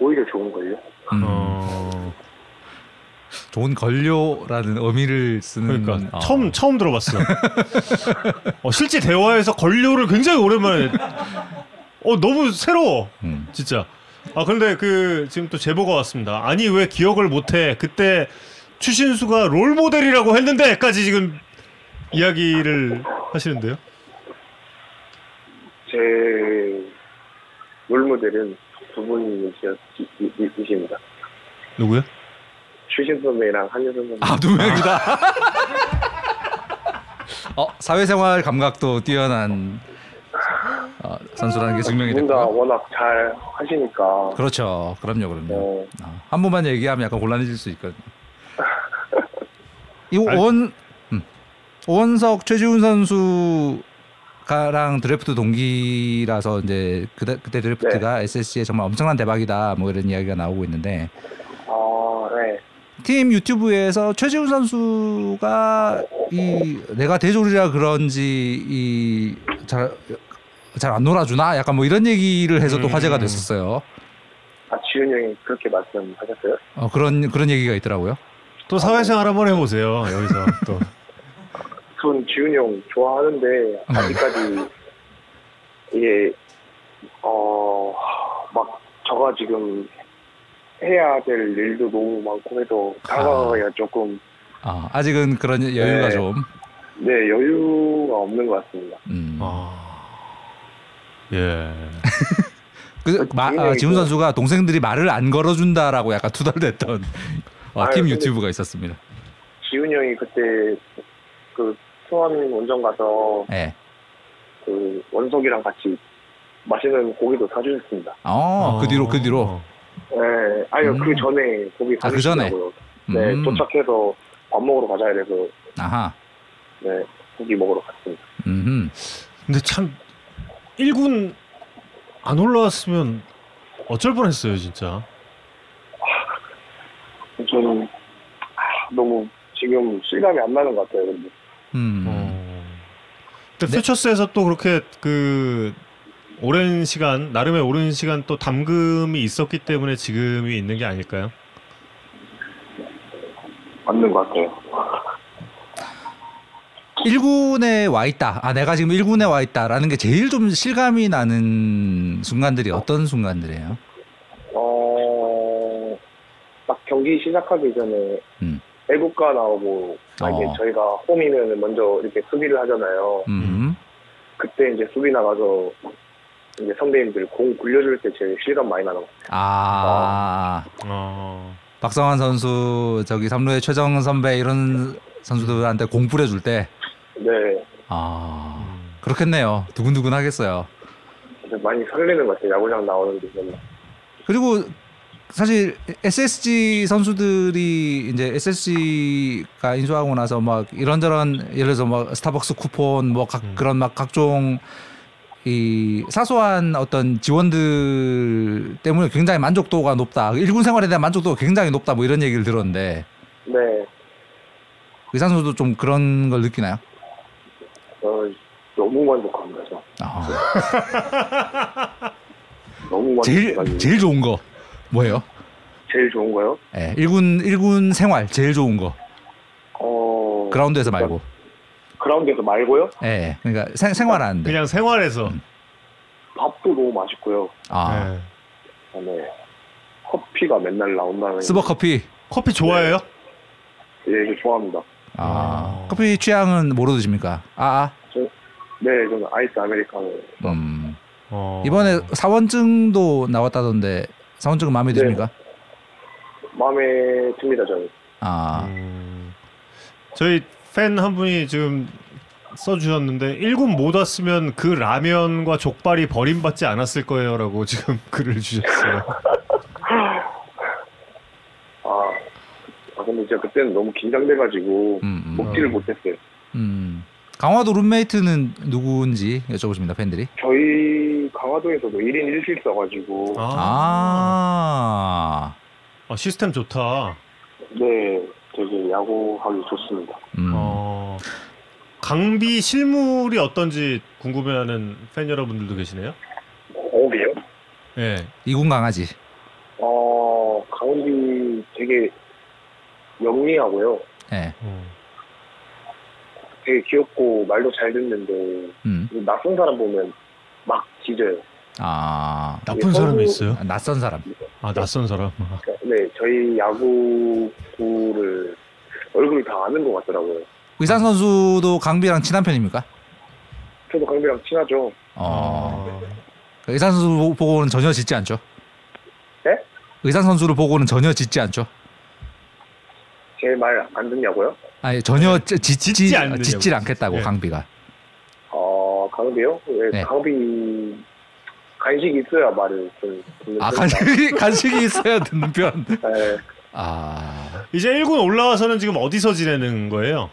오히려 좋은 걸요. 음. 어. 좋은 걸요라는 의미를 쓰는 그러니까 어. 처음 처음 들어봤어. 어, 실제 대화에서 권료를 굉장히 오랜만에. 어 너무 새로워. 음. 진짜. 아 근데 그 지금 또 제보가 왔습니다. 아니 왜 기억을 못해? 그때 추신수가 롤 모델이라고 했는데까지 지금 이야기를 하시는데요. 제 롤모델은 두 분이십니다. 누구요? 추신 선배랑 한효선 선배. 아, 두 명이다. 어, 사회생활 감각도 뛰어난 어, 선수라는 게 증명이 두분 다 됐고요. 워낙 잘 하시니까. 그렇죠. 그럼요, 그럼요. 네. 어, 한 번만 얘기하면 약간 곤란해질 수 있거든요. 이 아니- 원, 음. 오원석 최지훈 선수 가랑 드래프트 동기라서 이제 그때, 그때 드래프트가 SSC에 정말 엄청난 대박이다 뭐 이런 이야기가 나오고 있는데 아, 네. 팀 유튜브에서 최지훈 선수가 이 내가 대졸이라 그런지 이 잘 잘 안 놀아주나 약간 뭐 이런 얘기를 해서 또 음. 화제가 됐었어요. 아, 지훈 형이 그렇게 말씀하셨어요? 어, 그런 그런 얘기가 있더라고요. 또 사회생활 한번 해보세요. 여기서 또. 전 지훈이 형 좋아하는데 아직까지 이게 어막 저가 지금 해야 될 일도 너무 많고 해서 다가가기가 조금 아, 아직은 그런 여유가 네. 좀. 네 여유가 없는 것 같습니다. 음. 아. 예. 그, 마, 아, 지훈 그- 선수가 동생들이 말을 안 걸어준다라고 약간 투덜댔던 어, 아유, 팀 유튜브가 있었습니다. 지훈이 형이 그때 그 수원 원정 가서 예. 그 원석이랑 같이 맛있는 고기도 사주셨습니다. 어, 그 뒤로 그 뒤로. 네, 아니요 음. 그 전에 고기 아, 그 전에? 네, 음. 도착해서 밥 먹으러 가자 이래서 아하. 네 고기 먹으러 갔습니다. 음. 근데 참 1군 안 올라왔으면 어쩔 뻔했어요, 진짜. 저는 아, 너무 지금 실감이 안 나는 것 같아요. 근데 음. 어. 근데 네. 퓨처스에서 또 그렇게 그 오랜 시간 나름의 오랜 시간 또 담금이 있었기 때문에 지금이 있는 게 아닐까요? 맞는 것 같아요. 1군에 와 있다. 아 내가 지금 1군에 와 있다라는 게 제일 좀 실감이 나는 순간들이 어떤 순간들이에요? 어, 딱 경기 시작하기 전에 음. 애국가 나오고 만약에 어. 저희가 홈이면 먼저 이렇게 수비를 하잖아요. 음. 그때 이제 수비 나가서 이제 선배님들 공 굴려줄 때 제일 실감 많이 나는 것 같아요. 아 어. 박성환 선수 저기 삼루의 최정 선배 이런 선수들한테 공 뿌려줄 때 네, 아 그렇겠네요. 두근두근 하겠어요. 많이 설레는 것 같아요. 야구장 나오는 게 너무. 그리고 사실 SSG 선수들이 이제 SSG가 인수하고 나서 막 이런저런 예를 들어서 막 스타벅스 쿠폰 뭐각 음. 그런 막 각종 이 사소한 어떤 지원들 때문에 굉장히 만족도가 높다. 일군 생활에 대한 만족도가 굉장히 높다. 뭐 이런 얘기를 들었는데 네, 의상 선수도 좀 그런 걸 느끼나요? 어, 너무 만족합니다. 저. 아, 너무 제일 만족해가지고. 제일 좋은 거 뭐예요? 제일 좋은 거요? 예, 일군 일군 생활 제일 좋은 거 어, 그라운드에서 말고. 그라운드에서 말고요? 예, 그러니까 생, 생활하는데. 그냥 생활에서 밥도 너무 맛있고요. 아, 네. 그다음에 커피가 맨날 나온다는. 스버 커피. 커피 좋아해요? 예, 이거 좋아합니다. 아, 아. 커피 취향은 뭐로 드십니까? 아, 네, 저는 아이스 아메리카노. 아. 음. 어. 이번에 사원증도 나왔다던데 사원증은 마음에 네. 드십니까? 마음에 듭니다, 저는. 아, 음. 저희 팬 한 분이 지금 써주셨는데 1군 못 왔으면 그 라면과 족발이 버림받지 않았을 거예요라고 지금 글을 주셨어요. 아, 아 근데 제가 그때는 너무 긴장돼가지고 음, 음. 먹지를 못했어요. 음. 강화도 룸메이트는 누구인지 여쭤보십니다 팬들이. 저희 강화도에서도 1인 1실 써가지고 아, 아, 아, 시스템 좋다. 네, 되게 야구하기 좋습니다. 음. 어. 강비 실물이 어떤지 궁금해하는 팬 여러분들도 계시네요. 어비요? 예. 이군 강아지. 어, 강원비 되게 영리하고요. 예. 어. 되게 귀엽고 말도 잘 듣는데 음. 낯선 사람 보면 막 짖어요. 아, 나쁜 사람이 있어요? 낯선 사람. 아 낯선 사람. 네, 저희 야구부를 얼굴 다 아는 것 같더라고요. 의산 선수도 강비랑 친한 편입니까? 저도 강비랑 친하죠. 어. 의산 선수 보- 보고는 전혀 짖지 않죠. 네? 의산 선수를 보고는 전혀 짖지 않죠. 제 말 안 듣냐고요? 아니 전혀 짖- 짖지 짖지 않느냐고. 짖질 않겠다고 예. 강비가. 어, 강비요? 네, 네. 강비 간식이 있어야 말을 좀 듣는 아. 간식이 간식이 있어야 듣는 편. 네. 아, 이제 1군 올라와서는 지금 어디서 지내는 거예요?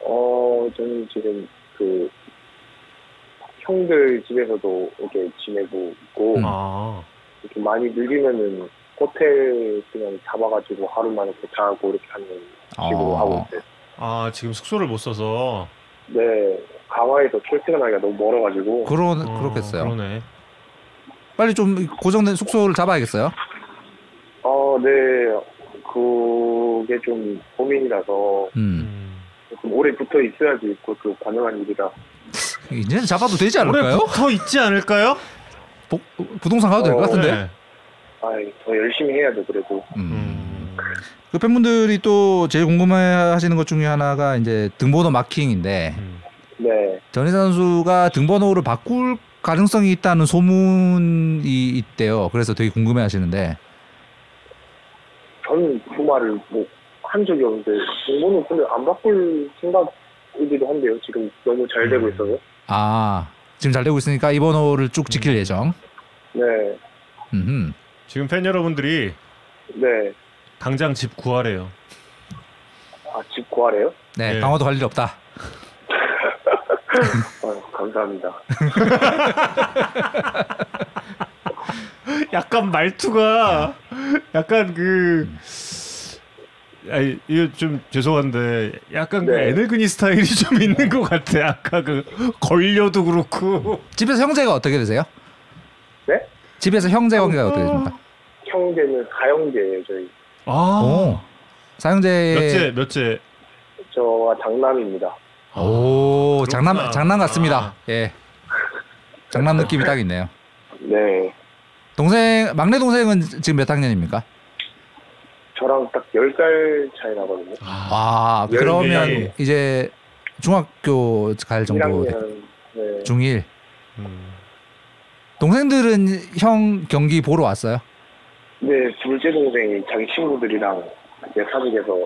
어, 저는 지금 그 형들 집에서도 이렇게 지내고 있고 음. 아. 이렇게 많이 늘리면은 호텔 그냥 잡아가지고 하루만 이렇게 자고 이렇게 하는 식으로 어. 하고 있어요. 아 지금 숙소를 못 써서 네, 강화에서 출퇴근하기가 너무 멀어가지고 그러 어, 그렇겠어요. 그러네. 빨리 좀 고정된 숙소를 잡아야겠어요. 어, 네, 그게 좀 고민이라서 음, 음. 좀 오래 붙어 있어야지 그, 그 가능한 일이라. 이제는 잡아도 되지 않을까요? 붙어 있지 않을까요? 복- 부동산 가도 될것 어, 같은데. 네. 아이, 더 열심히 해야죠 그래도. 음. 음. 그 팬분들이 또 제일 궁금해하시는 것 중에 하나가 이제 등번호 마킹인데 음. 네, 전희사 선수가 등번호를 바꿀 가능성이 있다는 소문이 있대요. 그래서 되게 궁금해 하시는데 저는 그 말을 뭐 한 적이 없는데 공부는 근데 안 바꿀 생각이기도 한데요. 지금 너무 잘 되고 음. 있어서. 아 지금 잘 되고 있으니까 이 번호를 쭉 지킬 예정. 네, 음흠. 지금 팬 여러분들이 네. 당장 집 구하래요. 아, 집 구하래요? 네, 예. 강화도 갈일 없다. 아, 감사합니다. 약간 말투가 약간 그 아니, 이거 좀 죄송한데 약간 그 네. 에네그니 스타일이 좀 있는 것 같아. 아까 그 걸려도 그렇고. 집에서 형제가 어떻게 되세요? 네? 집에서 형제 관계가 어떻게 됩니까? 형제는 사형제예요 저희. 아. 오. 사형제 몇째 몇째. 저와 장남입니다. 오, 그렇구나. 장난 장난 같습니다. 예. 장난 느낌이 딱 있네요. 네. 동생 막내 동생은 지금 몇 학년입니까? 저랑 딱 10살 차이 나거든요. 아, 열 그러면 네. 이제 중학교 갈 정도 돼- 1학년. 네. 중1 음. 동생들은 형 경기 보러 왔어요? 네, 둘째 동생이 자기 친구들이랑 이 제 사직에서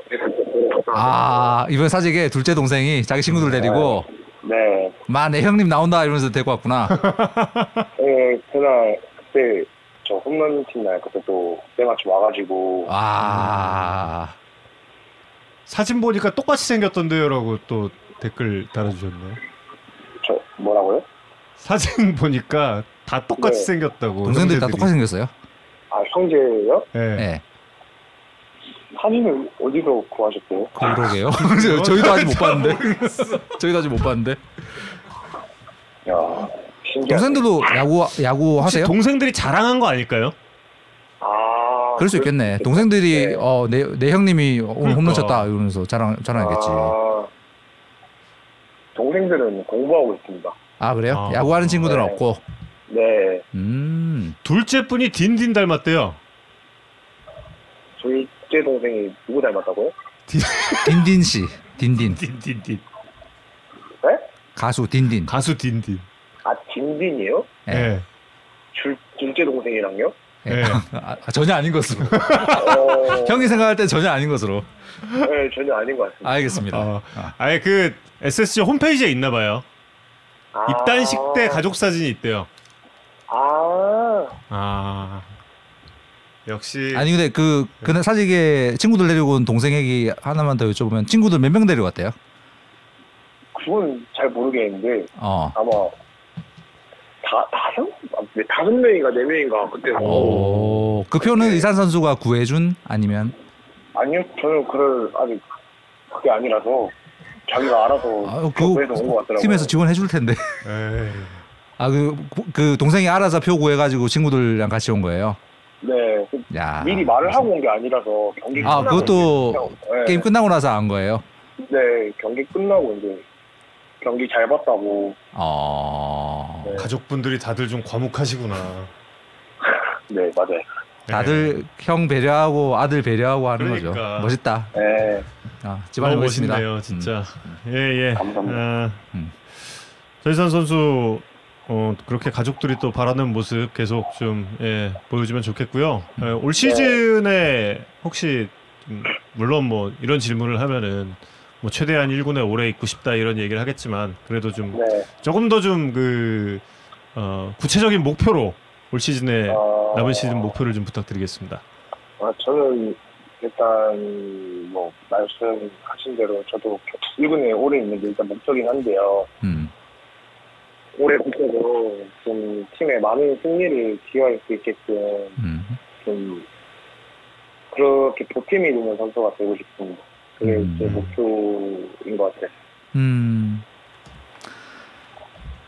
아 이번 사직에 둘째 동생이 자기 친구들 데리고 네. 마내 형님 나온다 이러면서 데리고 왔구나. 네, 그날 그때 저 홈런 팀날 그때 또 때마침 와가지고 아 사진 보니까 똑같이 생겼던데요라고 또 댓글 달아주셨네요. 저 뭐라고요? 사진 보니까 다 똑같이 네. 생겼다고. 동생들 다 형제들이. 똑같이 생겼어요. 아 형제요? 예. 예. 사진을 어디서 구하셨대요? 그러게요. 저- 저희도 아직 못 봤는데. 저희도 아직 못 봤는데. 야 신기하네. 동생들도 야구 야구 혹시 하세요? 동생들이 자랑한 거 아닐까요? 아 그럴 수 있겠네. 동생들이 네. 어내 내 형님이 오늘 홈런 그러니까. 쳤다 이러면서 자랑 자랑했겠지. 아, 동생들은 공부하고 있습니다. 아 그래요? 아. 야구하는 친구들은 네. 없고. 네, 음. 둘째 분이 딘딘 닮았대요. 둘 째 동생이 누구 닮았다고요? 딘딘 씨. 딘딘. 딘딘딘. 네? 가수 딘딘. 가수 딘딘. 아 딘딘이요? 예. 예. 줄, 둘째 동생이랑요? 예. 아, 아, 전혀 아닌 것으로. 어, 형이 생각할 때 전혀 아닌 것으로. 네, 전혀 아닌 것 같습니다. 알겠습니다. 어, 아. 아예 그 SSG 홈페이지에 있나 봐요. 아, 입단식 때 가족 사진이 있대요. 아, 아. 역시 아니 근데 그 그날 사직에 친구들 데리고 온 동생 얘기 하나만 더 여쭤보면 친구들 몇 명 데려왔대요? 그건 잘 모르겠는데 어. 아마 다 다섯 아, 네, 다섯 명인가 네 명인가 그때 오. 그 표는 네. 이산 선수가 구해준 아니면 아니요 저는 그럴 아직 그게 아니라서 자기가 알아서 아, 구해서 온 것 같더라고요. 팀에서 지원해 줄 텐데. 에이. 아그그 동생이 알아서 표 구해가지고 친구들이랑 같이 온 거예요. 네, 그 야. 미리 말을 하고 온 게 아니라서 경기 아 끝나고 그것도 이제 네, 게임 끝나고 나서 안 거예요. 네 경기 끝나고 이제 경기 잘 봤다고 어. 네. 가족분들이 다들 좀 과묵하시구나. 네 맞아요. 다들 형 배려하고 아들 배려하고 하는 그러니까. 거죠. 멋있다. 네 아, 멋있습니다. 멋있네요, 진짜. 예, 예. 감사합니다. 아, 음. 전희산 선수 어, 그렇게 가족들이 또 바라는 모습 계속 좀 예, 보여주면 좋겠고요. 예, 올 시즌에 혹시 음, 물론 뭐 이런 질문을 하면은 뭐 최대한 1군에 오래 있고 싶다 이런 얘기를 하겠지만 그래도 좀 네. 조금 더 좀그 어, 구체적인 목표로 올 시즌에 어, 남은 시즌 목표를 좀 부탁드리겠습니다. 아, 저는 일단 뭐 말씀하신 대로 저도 1군에 오래 있는 게 일단 목표긴 한데요. 음. 올해 목표로 좀 팀에 많은 승리를 기여할 수 있게끔 음. 좀 그렇게 보탬이 되는 선수가 되고 싶습니다. 그게 음. 제 목표인 것 같아요. 음.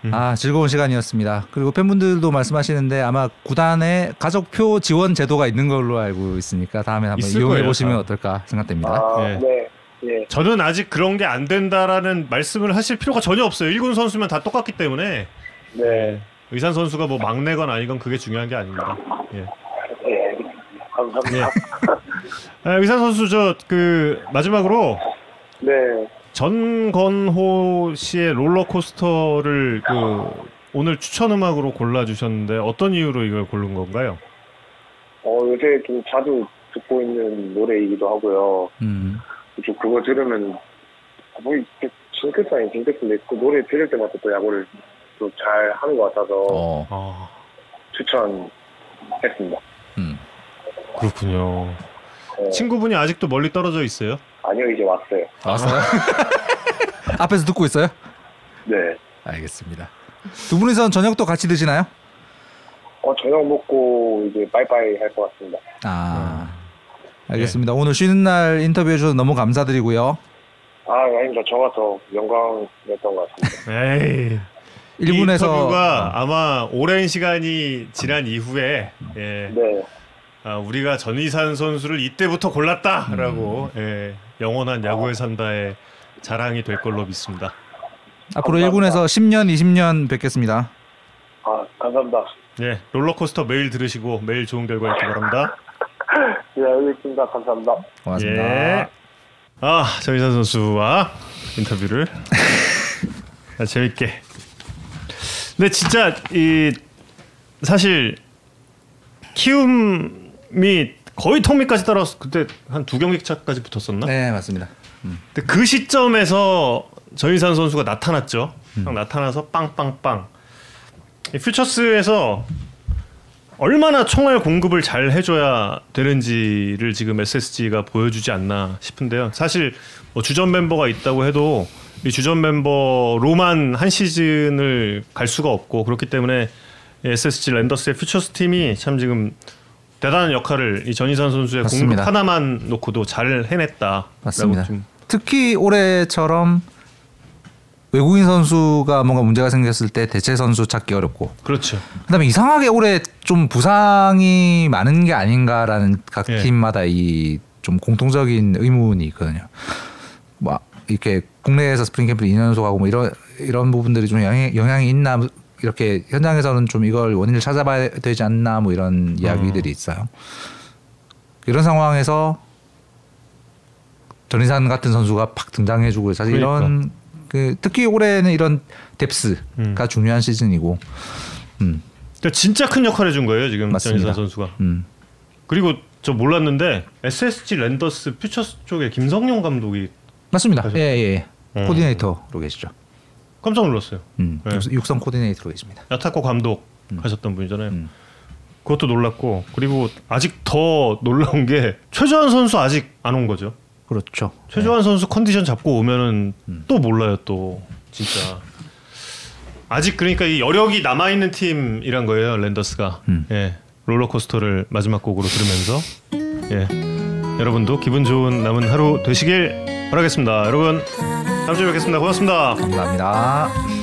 음. 아 즐거운 시간이었습니다. 그리고 팬분들도 말씀하시는데 아마 구단에 가족표 지원 제도가 있는 걸로 알고 있으니까 다음에 한번 이용해 보시면 다. 어떨까 생각됩니다. 아, 예. 네. 예. 저는 아직 그런 게 안 된다라는 말씀을 하실 필요가 전혀 없어요. 1군 선수면 다 똑같기 때문에 네. 의산 선수가 뭐 막내건 아니건 그게 중요한 게 아닙니다. 예. 예. 감사합니다. 아, 의산 선수 저 그 마지막으로 네. 전건호 씨의 롤러코스터를 그 오늘 추천 음악으로 골라 주셨는데 어떤 이유로 이걸 고른 건가요? 어, 요새 좀 자주 듣고 있는 노래이기도 하고요. 음. 좀 그거 들으면 뭐 이게 징크스 아닌 징크스인데 그 노래 들을 때마다 또 야구를 또 잘 하는 것 같아서 어. 아 추천했습니다. 음. 그렇군요. 네. 친구분이 아직도 멀리 떨어져 있어요? 아니요 이제 왔어요. 왔어요? 앞에서 듣고 있어요? 네. 알겠습니다. 두 분이서 저녁도 같이 드시나요? 어 저녁 먹고 이제 빠이빠이 할 것 같습니다. 아. 알겠습니다. 오늘 쉬는 날 인터뷰해 주셔서 너무 감사드리고요. 아 아닙니다. 저가 더 영광이었던 것 같습니다. 에이. 이 1군에서 인터뷰가 아마 오랜 시간이 지난 이후에 예, 네. 아, 우리가 전희산 선수를 이때부터 골랐다라고 음. 예, 영원한 야구의 산다의 자랑이 될 걸로 믿습니다. 앞으로. 1군에서 10년, 20년 뵙겠습니다. 아 감사합니다. 예, 롤러코스터 매일 들으시고 매일 좋은 결과 있기 바랍니다. 예 알겠습니다. 감사합니다. 고맙습니다. 예. 아 전희산 선수와 인터뷰를 아, 재밌게. 근데 진짜 이 사실 키움이 거의 턱밑까지 따라서 그때 한 두 경기 차까지 붙었었나? 네, 맞습니다. 근데 그 시점에서 전희산 선수가 나타났죠. 딱 나타나서 빵빵빵. 이 퓨처스에서 얼마나 총알 공급을 잘 해줘야 되는지를 지금 SSG가 보여주지 않나 싶은데요. 사실 뭐 주전 멤버가 있다고 해도 이 주전 멤버로만 한 시즌을 갈 수가 없고 그렇기 때문에 SSG 랜더스의 퓨처스 팀이 참 지금 대단한 역할을 이 전희산 선수의 맞습니다. 공급 하나만 놓고도 잘 해냈다. 맞습니다. 좀 특히 올해처럼 외국인 선수가 뭔가 문제가 생겼을 때 대체 선수 찾기 어렵고 그렇죠. 그다음에 이상하게 올해 좀 부상이 많은 게 아닌가라는 각 예. 팀마다 이 좀 공통적인 의문이 있거든요. 뭐 이렇게 국내에서 스프링 캠프 2년소 가고 뭐 이런 이런 부분들이 좀 영향, 영향이 있나 이렇게 현장에서는 좀 이걸 원인을 찾아봐야 되지 않나 뭐 이런 이야기들이 있어요. 이런 상황에서 전의산 같은 선수가 팍 등장해주고 사실 이런 그 특히 올해는 이런 depth가 음. 중요한 시즌이고, 음, 그러니까 진짜 큰 역할 해준 거예요 지금 맞습니다. 선수가. 음. 그리고 저 몰랐는데 SSG 랜더스 퓨처스 쪽에 김성용 감독이 맞습니다. 가셨- 예, 예. 음. 코디네이터로 계시죠. 깜짝 놀랐어요. 음, 네. 육- 육성 코디네이터로 계십니다. 야탑고 감독 하셨던 분이잖아요. 음. 그것도 놀랐고 그리고 아직 더 놀라운 게 최주환 선수 아직 안 온 거죠. 그렇죠. 최주환 선수 컨디션 잡고 오면은 음. 또 몰라요 또 진짜 아직 그러니까 이 여력이 남아 있는 팀이란 거예요 랜더스가 음. 예 롤러코스터를 마지막 곡으로 들으면서 예 여러분도 기분 좋은 남은 하루 되시길 바라겠습니다 여러분 다음 주에 뵙겠습니다 고맙습니다. 감사합니다.